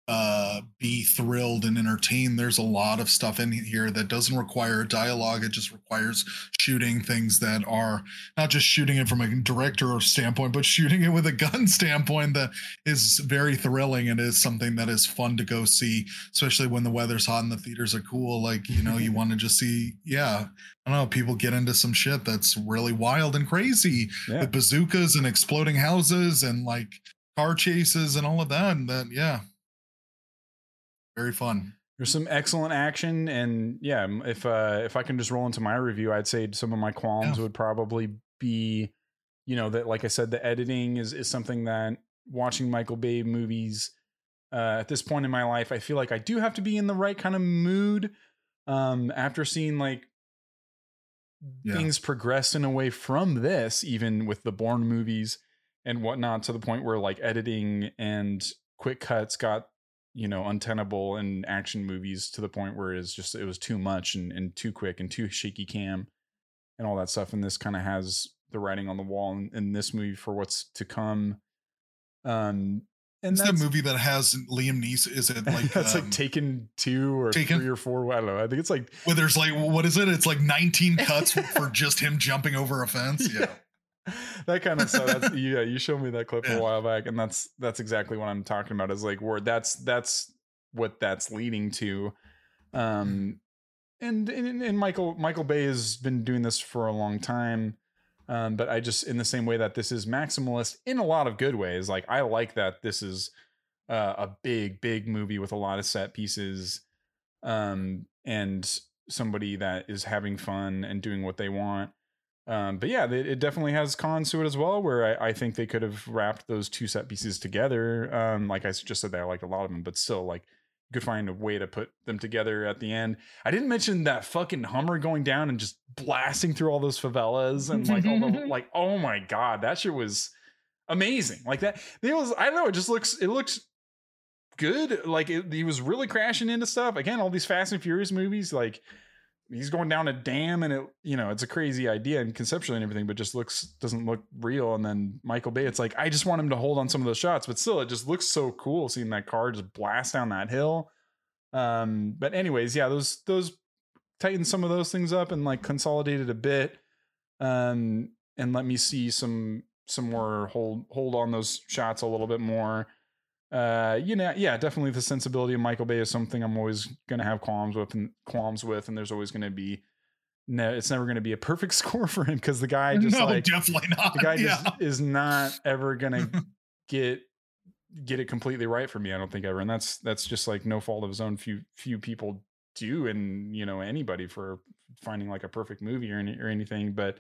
uh be thrilled and entertained there's a lot of stuff in here that doesn't require dialogue it just requires shooting things that are not just shooting it from a director standpoint, but shooting it with a gun standpoint that is very thrilling and is something that is fun to go see, especially when the weather's hot and the theaters are cool. Like, you know, you want to just see, yeah, I don't know, people get into some shit that's really wild and crazy yeah. with bazookas and exploding houses and like car chases and all of that. And that, yeah, very fun. There's some excellent action, and yeah, if uh, if I can just roll into my review, I'd say some of my qualms Yeah. would probably be, you know, that like I said, the editing is is something that watching Michael Bay movies uh, at this point in my life, I feel like I do have to be in the right kind of mood. Um, after seeing like Yeah. things progress in a way from this, even with the Bourne movies and whatnot, to the point where like editing and quick cuts got you know untenable in action movies to the point where it's just it was too much and, and too quick and too shaky cam and all that stuff and this kind of has the writing on the wall in, in, this movie for what's to come um and it's the movie that has Liam Neeson. Is it like that's um, like Taken two or taken, three or four? I don't know. I think it's like well, there's like what is it? It's like 19 cuts for just him jumping over a fence. Yeah. that kind of stuff. That's, yeah, you showed me that clip yeah. a while back, and that's that's exactly what I'm talking about. Is like where that's that's what that's leading to. Um, and and, and Michael Michael Bay has been doing this for a long time. Um, but I just, in the same way that this is maximalist in a lot of good ways, like I like that this is uh, a big, big movie with a lot of set pieces, um, and somebody that is having fun and doing what they want. Um, but yeah, it, it, definitely has cons to it as well, where I, I, think they could have wrapped those two set pieces together. Um, like I just said, that I liked a lot of them, but still, like you could find a way to put them together at the end. I didn't mention that fucking Hummer going down and just blasting through all those favelas and like all the like oh my god, that shit was amazing. Like that it was I don't know, it just looks it looks good. Like it, he was really crashing into stuff. Again, all these Fast and Furious movies like he's going down a dam and it you know it's a crazy idea and conceptually and everything but just looks doesn't look real. And then michael bay it's like i just want him to hold on some of those shots but still it just looks so cool seeing that car just blast down that hill. Um but anyways yeah those those tighten some of those things up and like consolidated a bit. Um and let me see some some more hold hold on those shots a little bit more uh, you know, yeah, definitely the sensibility of Michael Bay is something I'm always going to have qualms with and qualms with, and there's always going to be no, it's never going to be a perfect score for him because the guy just no, like definitely not. The guy yeah. just is not ever going to get get it completely right for me. I don't think ever, and that's that's just like no fault of his own. Few few people do, and you know anybody for finding like a perfect movie or any, or anything, but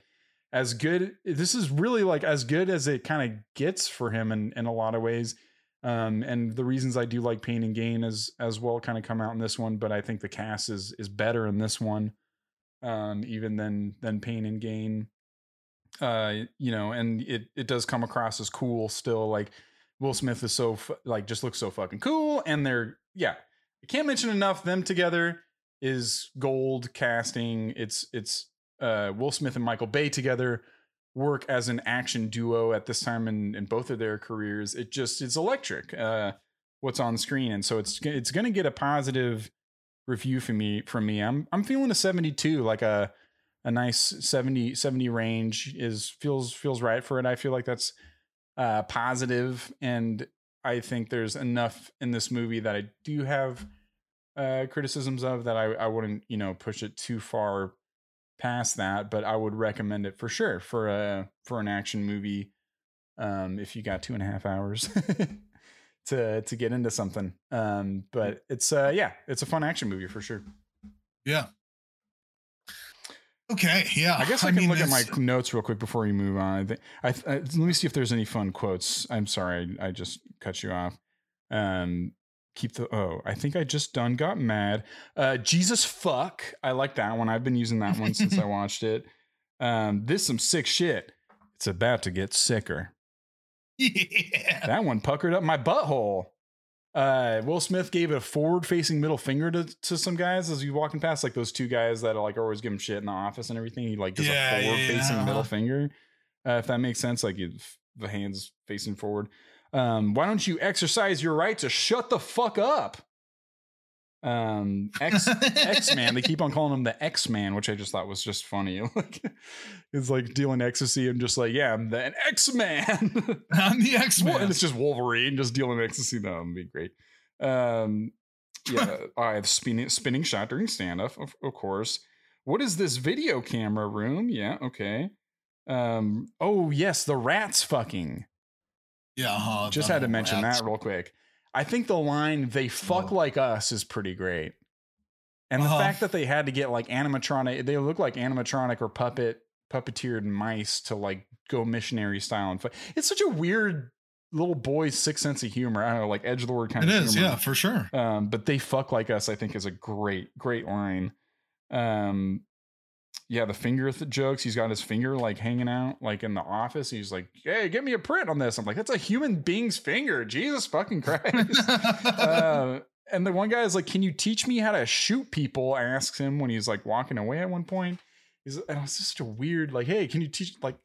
as good this is really like as good as it kind of gets for him in in a lot of ways um, and the reasons I do like Pain and Gain as as well kind of come out in this one, but I think the cast is is better in this one, um, even than than Pain and Gain. Uh, you know, and it it does come across as cool still. Like Will Smith is so like just looks so fucking cool, and they're yeah. I can't mention enough. Them together is gold casting. It's it's uh, Will Smith and Michael Bay together work as an action duo at this time in, in both of their careers. It just it's electric. Uh, what's on screen, and so it's it's going to get a positive review from me. From me, I'm I'm feeling a 72, like a a nice 70 70 range is feels feels right for it. I feel like that's uh, positive, and I think there's enough in this movie that I do have uh, criticisms of that I I wouldn't you know push it too far past that, but I would recommend it for sure for a for an action movie. Um, if you got two and a half hours to to get into something. Um, but it's uh yeah, it's a fun action movie for sure. Yeah. Okay, yeah. I guess I, I can mean, look at my notes real quick before you move on. I think I, I, let me see if there's any fun quotes. I'm sorry, I, I just cut you off. Um, keep the oh i think i just done got mad. Uh jesus fuck. I like that one. I've been using that one since i watched it. Um this some sick shit. It's about to get sicker. Yeah. That one puckered up my butthole. Uh will smith gave a forward facing middle finger to, to some guys as you walking past like those two guys that are like always give him shit in the office and everything. He like does yeah, a forward facing yeah. middle finger. Uh, if that makes sense like the hands facing forward um, why don't you exercise your right to shut the fuck up? Um, X X Man. They keep on calling him the X Man, which I just thought was just funny. like it's like dealing ecstasy and just like, yeah, I'm the X Man. I'm the X Man. and it's just Wolverine just dealing ecstasy. That would be great. Um, yeah, I have spinning spinning shot during stand up, of, of course. What is this video camera room? Yeah, okay. Um, oh yes, the rats fucking. Yeah, uh-huh, just had to mention that real quick. I think the line "they fuck oh. like us" is pretty great, and uh-huh. the fact that they had to get like animatronic, they look like animatronic or puppet puppeteered mice to like go missionary style and it's such a weird little boy's sick sense of humor. I don't know, like edge lord kind it of. It is, humor. yeah, for sure. Um, but they fuck like us. I think is a great, great line. Um, yeah, the finger th- jokes. He's got his finger like hanging out like in the office. He's like, "Hey, give me a print on this." I'm like, "That's a human being's finger." Jesus fucking Christ. uh, and the one guy is like, "Can you teach me how to shoot people?" Asks him when he's like walking away at one point. He's and it's just a weird like, "Hey, can you teach like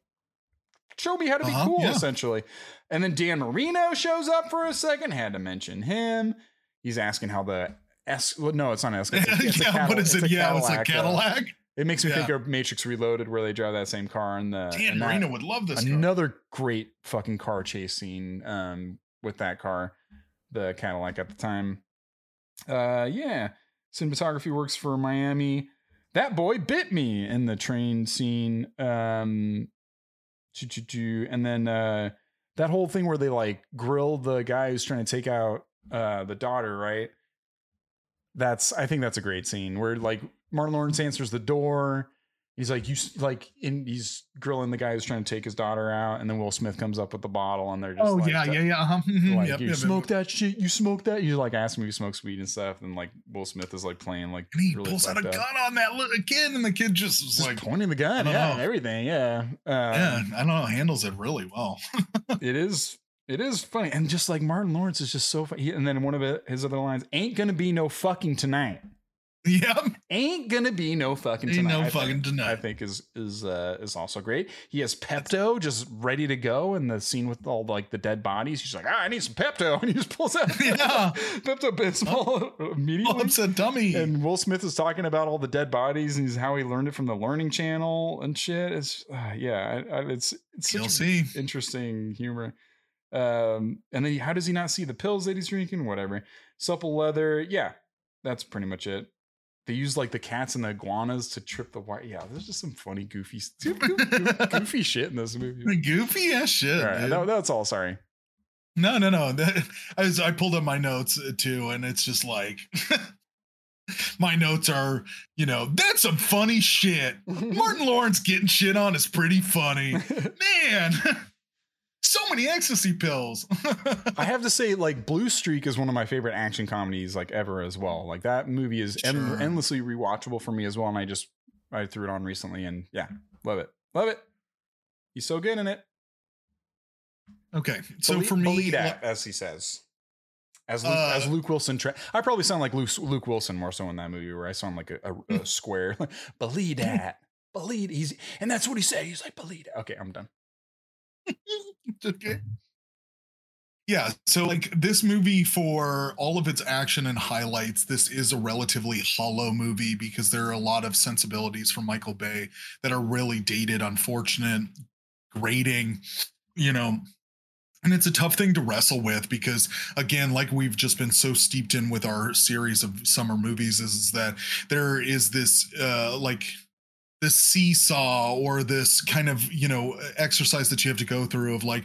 show me how to be Uh-huh, cool?" yeah. Essentially. And then Dan Marino shows up for a second. Had to mention him. He's asking how the S. Well, no, it's not S. It's it's yeah, what is it's it? Yeah, it's a uh, Cadillac. It makes me think of Matrix Reloaded, where they drive that same car, and the Dan Marino would love this. car. another great fucking car chase scene um, with that car, the Cadillac at the time. Uh, yeah, cinematography works for Miami. That boy bit me in the train scene. Um, and then uh, that whole thing where they like grill the guy who's trying to take out uh, the daughter, right? That's I think that's a great scene where like Martin Lawrence answers the door. He's like you like in he's grilling the guy who's trying to take his daughter out, and then Will Smith comes up with the bottle, and they're just Oh like, yeah, yeah, yeah. Uh-huh. mhm, like yep, you yep, smoke yep. that shit, you smoke that. You like ask him if he smokes weed and stuff, and like Will Smith is like playing like And he really pulls out a fucked gun on that little kid, and the kid just was Just like, pointing the gun, yeah, everything, yeah. Um, yeah, I don't know, handles it really well. it is it is funny and just like martin lawrence is just so funny and then one of his other lines ain't gonna be no fucking tonight yep, ain't gonna be no fucking ain't tonight no I fucking think, tonight. i think is is uh is also great he has pepto just ready to go in the scene with all like the dead bodies he's like ah, i need some pepto and he just pulls out Yeah. pepto bismol immediately upset dummy. and Will Smith is talking about all the dead bodies and he's how he learned it from the Learning Channel and shit. It's uh, yeah, I, I, it's it's a TLC. interesting humor. Um, and then he- how does he not see the pills that he's drinking? Whatever. Supple leather. Yeah, that's pretty much it. They use like the cats and the iguanas to trip the white. Yeah, there's just some funny, goofy, goofy, goofy shit in this movie. Goofy ass shit. All right, that's all. Sorry. No, no, no. That, I, was, I pulled up my notes uh, too, and it's just like my notes are, you know, that's some funny shit. Martin Lawrence getting shit on is pretty funny. Man, so many ecstasy pills. I have to say, like Blue Streak is one of my favorite action comedies like ever as well. Like that movie is en- endlessly rewatchable for me as well. And I just I threw it on recently, and yeah, love it, love it. He's so good in it. okay, so for me, believe that, as he says, as Luke, Uh, as Luke Wilson. Tra- I probably sound like Luke, Luke Wilson more so in that movie, where I sound like a, a, a square. believe that, believe he's, and that's what he said. He's like believe that. Okay, I'm done. okay. Yeah, so like this movie for all of its action and highlights, this is a relatively hollow movie because there are a lot of sensibilities from Michael Bay that are really dated, unfortunate, grating, you know. And it's a tough thing to wrestle with because again, like we've just been so steeped in with our series of summer movies, is, is that there is this uh like this seesaw or this kind of you know exercise that you have to go through of like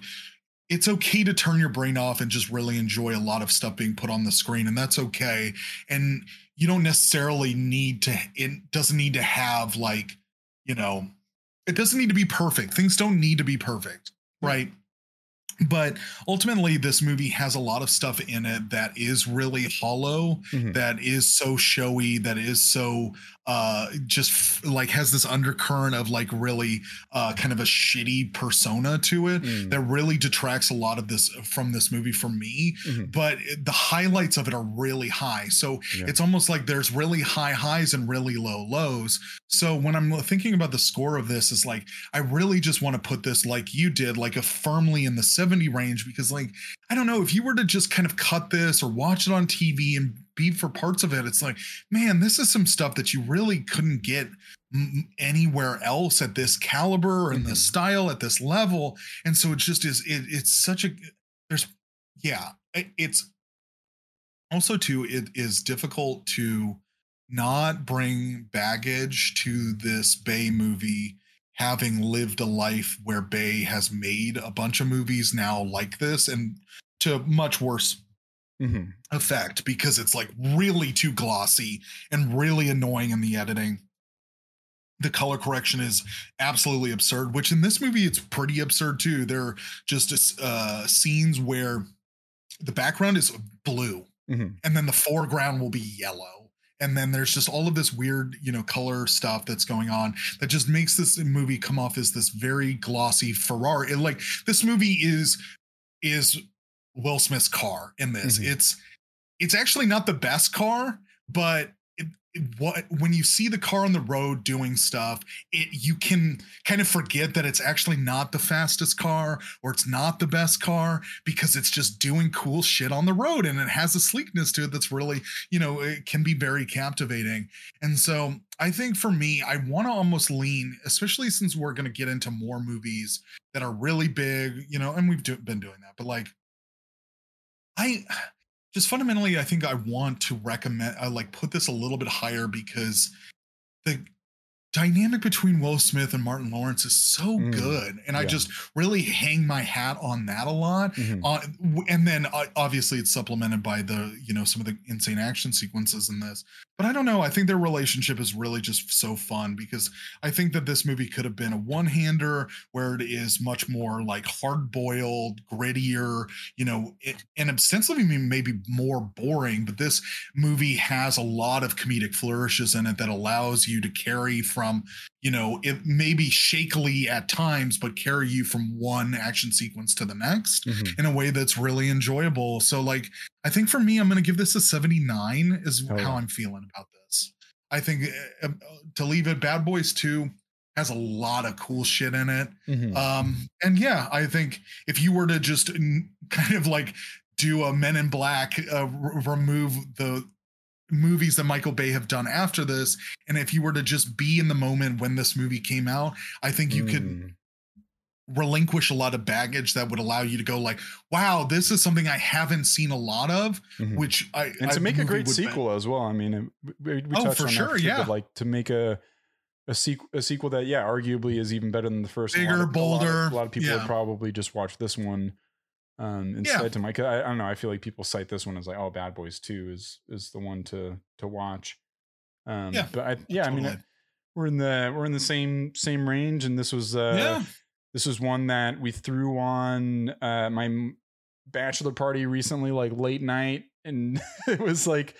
it's okay to turn your brain off and just really enjoy a lot of stuff being put on the screen and that's okay. And you don't necessarily need to it doesn't need to have like you know it doesn't need to be perfect. Things don't need to be perfect right? But ultimately this movie has a lot of stuff in it that is really hollow Mhm. that is so showy that is so uh just f- like has this undercurrent of like really uh kind of a shitty persona to it Mm. that really detracts a lot of this from this movie for me Mhm. but the highlights of it are really high so Yeah. it's almost like there's really high highs and really low lows so when i'm thinking about the score of this is like i really just want to put this like you did like a firmly in the 70 range because like i don't know if you were to just kind of cut this or watch it on tv and be for parts of it it's like man this is some stuff that you really couldn't get anywhere else at this caliber and Mhm. this style at this level and so it just is it, it's such a there's yeah it- it's also too it is difficult to not bring baggage to this bay movie having lived a life where bay has made a bunch of movies now like this and to much worse Mhm. effect because it's like really too glossy and really annoying in the editing. The color correction is absolutely absurd, which in this movie it's pretty absurd too. There are just uh, scenes where the background is blue Mhm. and then the foreground will be yellow. and then there's just all of this weird you know color stuff that's going on that just makes this movie come off as this very glossy ferrari it, like this movie is is will smith's car in this Mhm. it's it's actually not the best car but it, it- what when you see the car on the road doing stuff it you can kind of forget that it's actually not the fastest car or it's not the best car because it's just doing cool shit on the road and it has a sleekness to it that's really you know it can be very captivating and so i think for me i want to almost lean especially since we're going to get into more movies that are really big you know and we've do, been doing that but like i just fundamentally i think i want to recommend i like put this a little bit higher because the dynamic between will smith and martin lawrence is so Mm, good and i just really hang my hat on that a lot. Mhm. uh, and then uh, obviously it's supplemented by the you know some of the insane action sequences in this. But i don't know i think their relationship is really just so fun because i think that this movie could have been a one-hander where it is much more like hard-boiled grittier you know it, and ostensibly maybe more boring but this movie has a lot of comedic flourishes in it that allows you to carry from you know it may be shakily at times but carry you from one action sequence to the next Mhm. in a way that's really enjoyable. So like I think for me I'm going to give this a 79 is Oh, how yeah. I'm feeling about this. I think uh, to leave it Bad Boys 2 has a lot of cool shit in it. Mhm. Um and yeah, I think if you were to just kind of like do a Men in Black uh, r- remove the movies that Michael Bay have done after this and if you were to just be in the moment when this movie came out, I think you could Mm. relinquish a lot of baggage that would allow you to go like wow this is something i haven't seen a lot of Mhm. which i and I- to make a great would be- sequel as well. I mean, we, we Oh, touched for on that sure, too, yeah. But like to make a a sequel, a sequel that yeah, arguably is even better than the first. A lot Bigger, a lot of- bolder, A lot of, people yeah. would probably just watch this one um, instead. Yeah. To my, I, I don't know. I feel like people cite this one as like, oh, Bad Boys Two is is the one to to watch. Um, Yeah, but I, yeah, I mean, Totally. we're in the we're in the same same range, and this was uh, yeah this was one that we threw on uh, my bachelor party recently, like late night, and it was like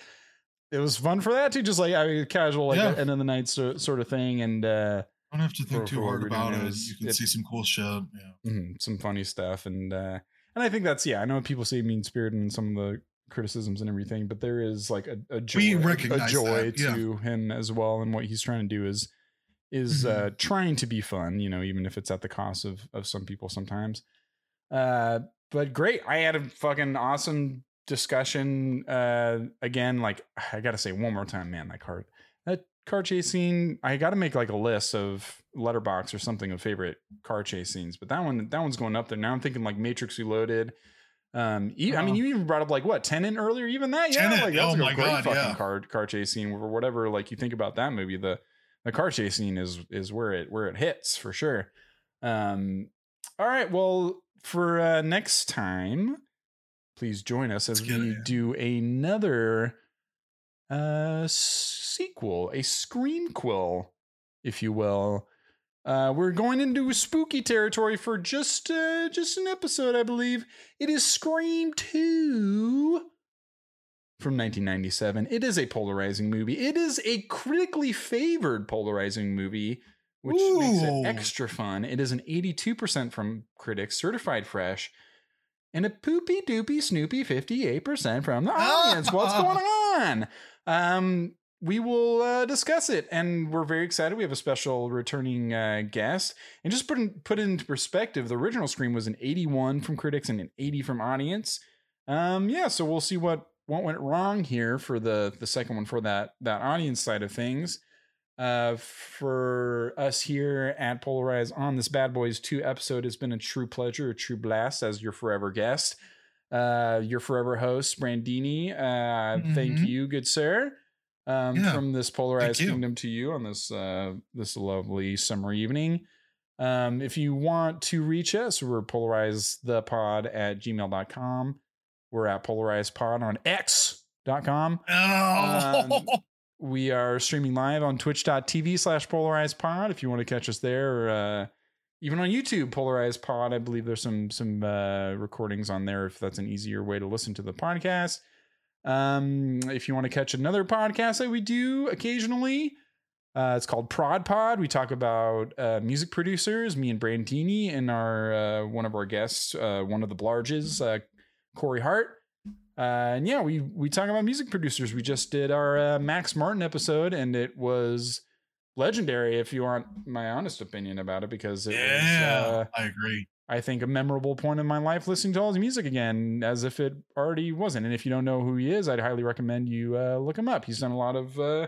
it was fun for that too, just like I mean, casual, like Yeah. end of the night so, sort of thing, and uh, don't have to think for- too for hard about it. you can it- see some cool shit yeah mhm, some funny stuff, and uh, and I think that's yeah. I know people say mean spirited and some of the criticisms and everything, but there is like a, a joy, a joy yeah. to him as well, and what he's trying to do is is Mhm. uh, trying to be fun, you know, even if it's at the cost of of some people sometimes. Uh, but great, I had a fucking awesome discussion. Uh, again, like I gotta say one more time, man, that car that car chase scene. I got to make like a list of Letterboxd or something of favorite car chase scenes, but that one that one's going up there. Now I'm thinking like Matrix Reloaded. Um, I mean, you even brought up like what Tenet earlier, even that, yeah, Tenet, like that's oh like a great God, fucking yeah. car car chase scene or whatever. Like you think about that movie, the the car chase scene is is where it where it hits for sure. Um, all right, well, for uh, next time, please join us as we do another uh sequel, a screenquel, if you will. Uh, we're going into spooky territory for just uh, just an episode, I believe. It is Scream 2 from 1997. It is a polarizing movie. It is a critically favored polarizing movie, which makes it extra fun. It is an 82% from critics, certified fresh, and a poopy doopy snoopy 58% from the audience. What's going on? Um, we will uh, discuss it, and we're very excited. We have a special returning uh, guest, and just put in, put into perspective. The original Scream was an 81 from critics and an 80 from audience. Um, yeah, so we'll see what what went wrong here for the the second one for that that audience side of things. Uh, for us here at Polarize on this Bad Boys 2 episode, it's been a true pleasure, a true blast as your forever guest. Uh, your forever host, Brandini. Uh, thank Mhm. you, good sir. Um, Yeah, from this polarized kingdom to you on this uh this lovely summer evening. Um, if you want to reach us, we're polarizethepod at gmail.com. We're at polarizedpod on x.com. oh We are streaming live on twitch.tv slash polarized pod if you want to catch us there. Or, uh, even on YouTube, polarized pod. I believe there's some some uh, recordings on there if that's an easier way to listen to the podcast. Um, if you want to catch another podcast that we do occasionally, uh, it's called Prod Pod. We talk about uh, music producers, me and Brandini, and our uh, one of our guests, uh, one of the Blarges, uh, Corey Hart. And yeah, we we talk about music producers. We just did our Max Martin episode, and it was legendary. If you want my honest opinion about it, because it yeah, was, uh, I agree. I think a memorable point in my life listening to all his music again, as if it already wasn't. And if you don't know who he is, I'd highly recommend you uh, look him up. He's done a lot of uh,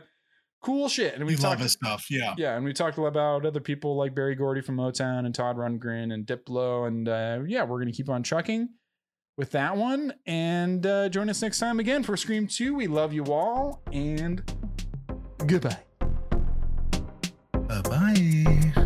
cool shit, and We love talked his stuff. Yeah. yeah, and we talked about other people like Berry Gordy from Motown and Todd Rundgren and Diplo, and uh, yeah, we're gonna keep on trucking with that one. And uh, join us next time again for Scream Two. We love you all, and goodbye. Bye bye.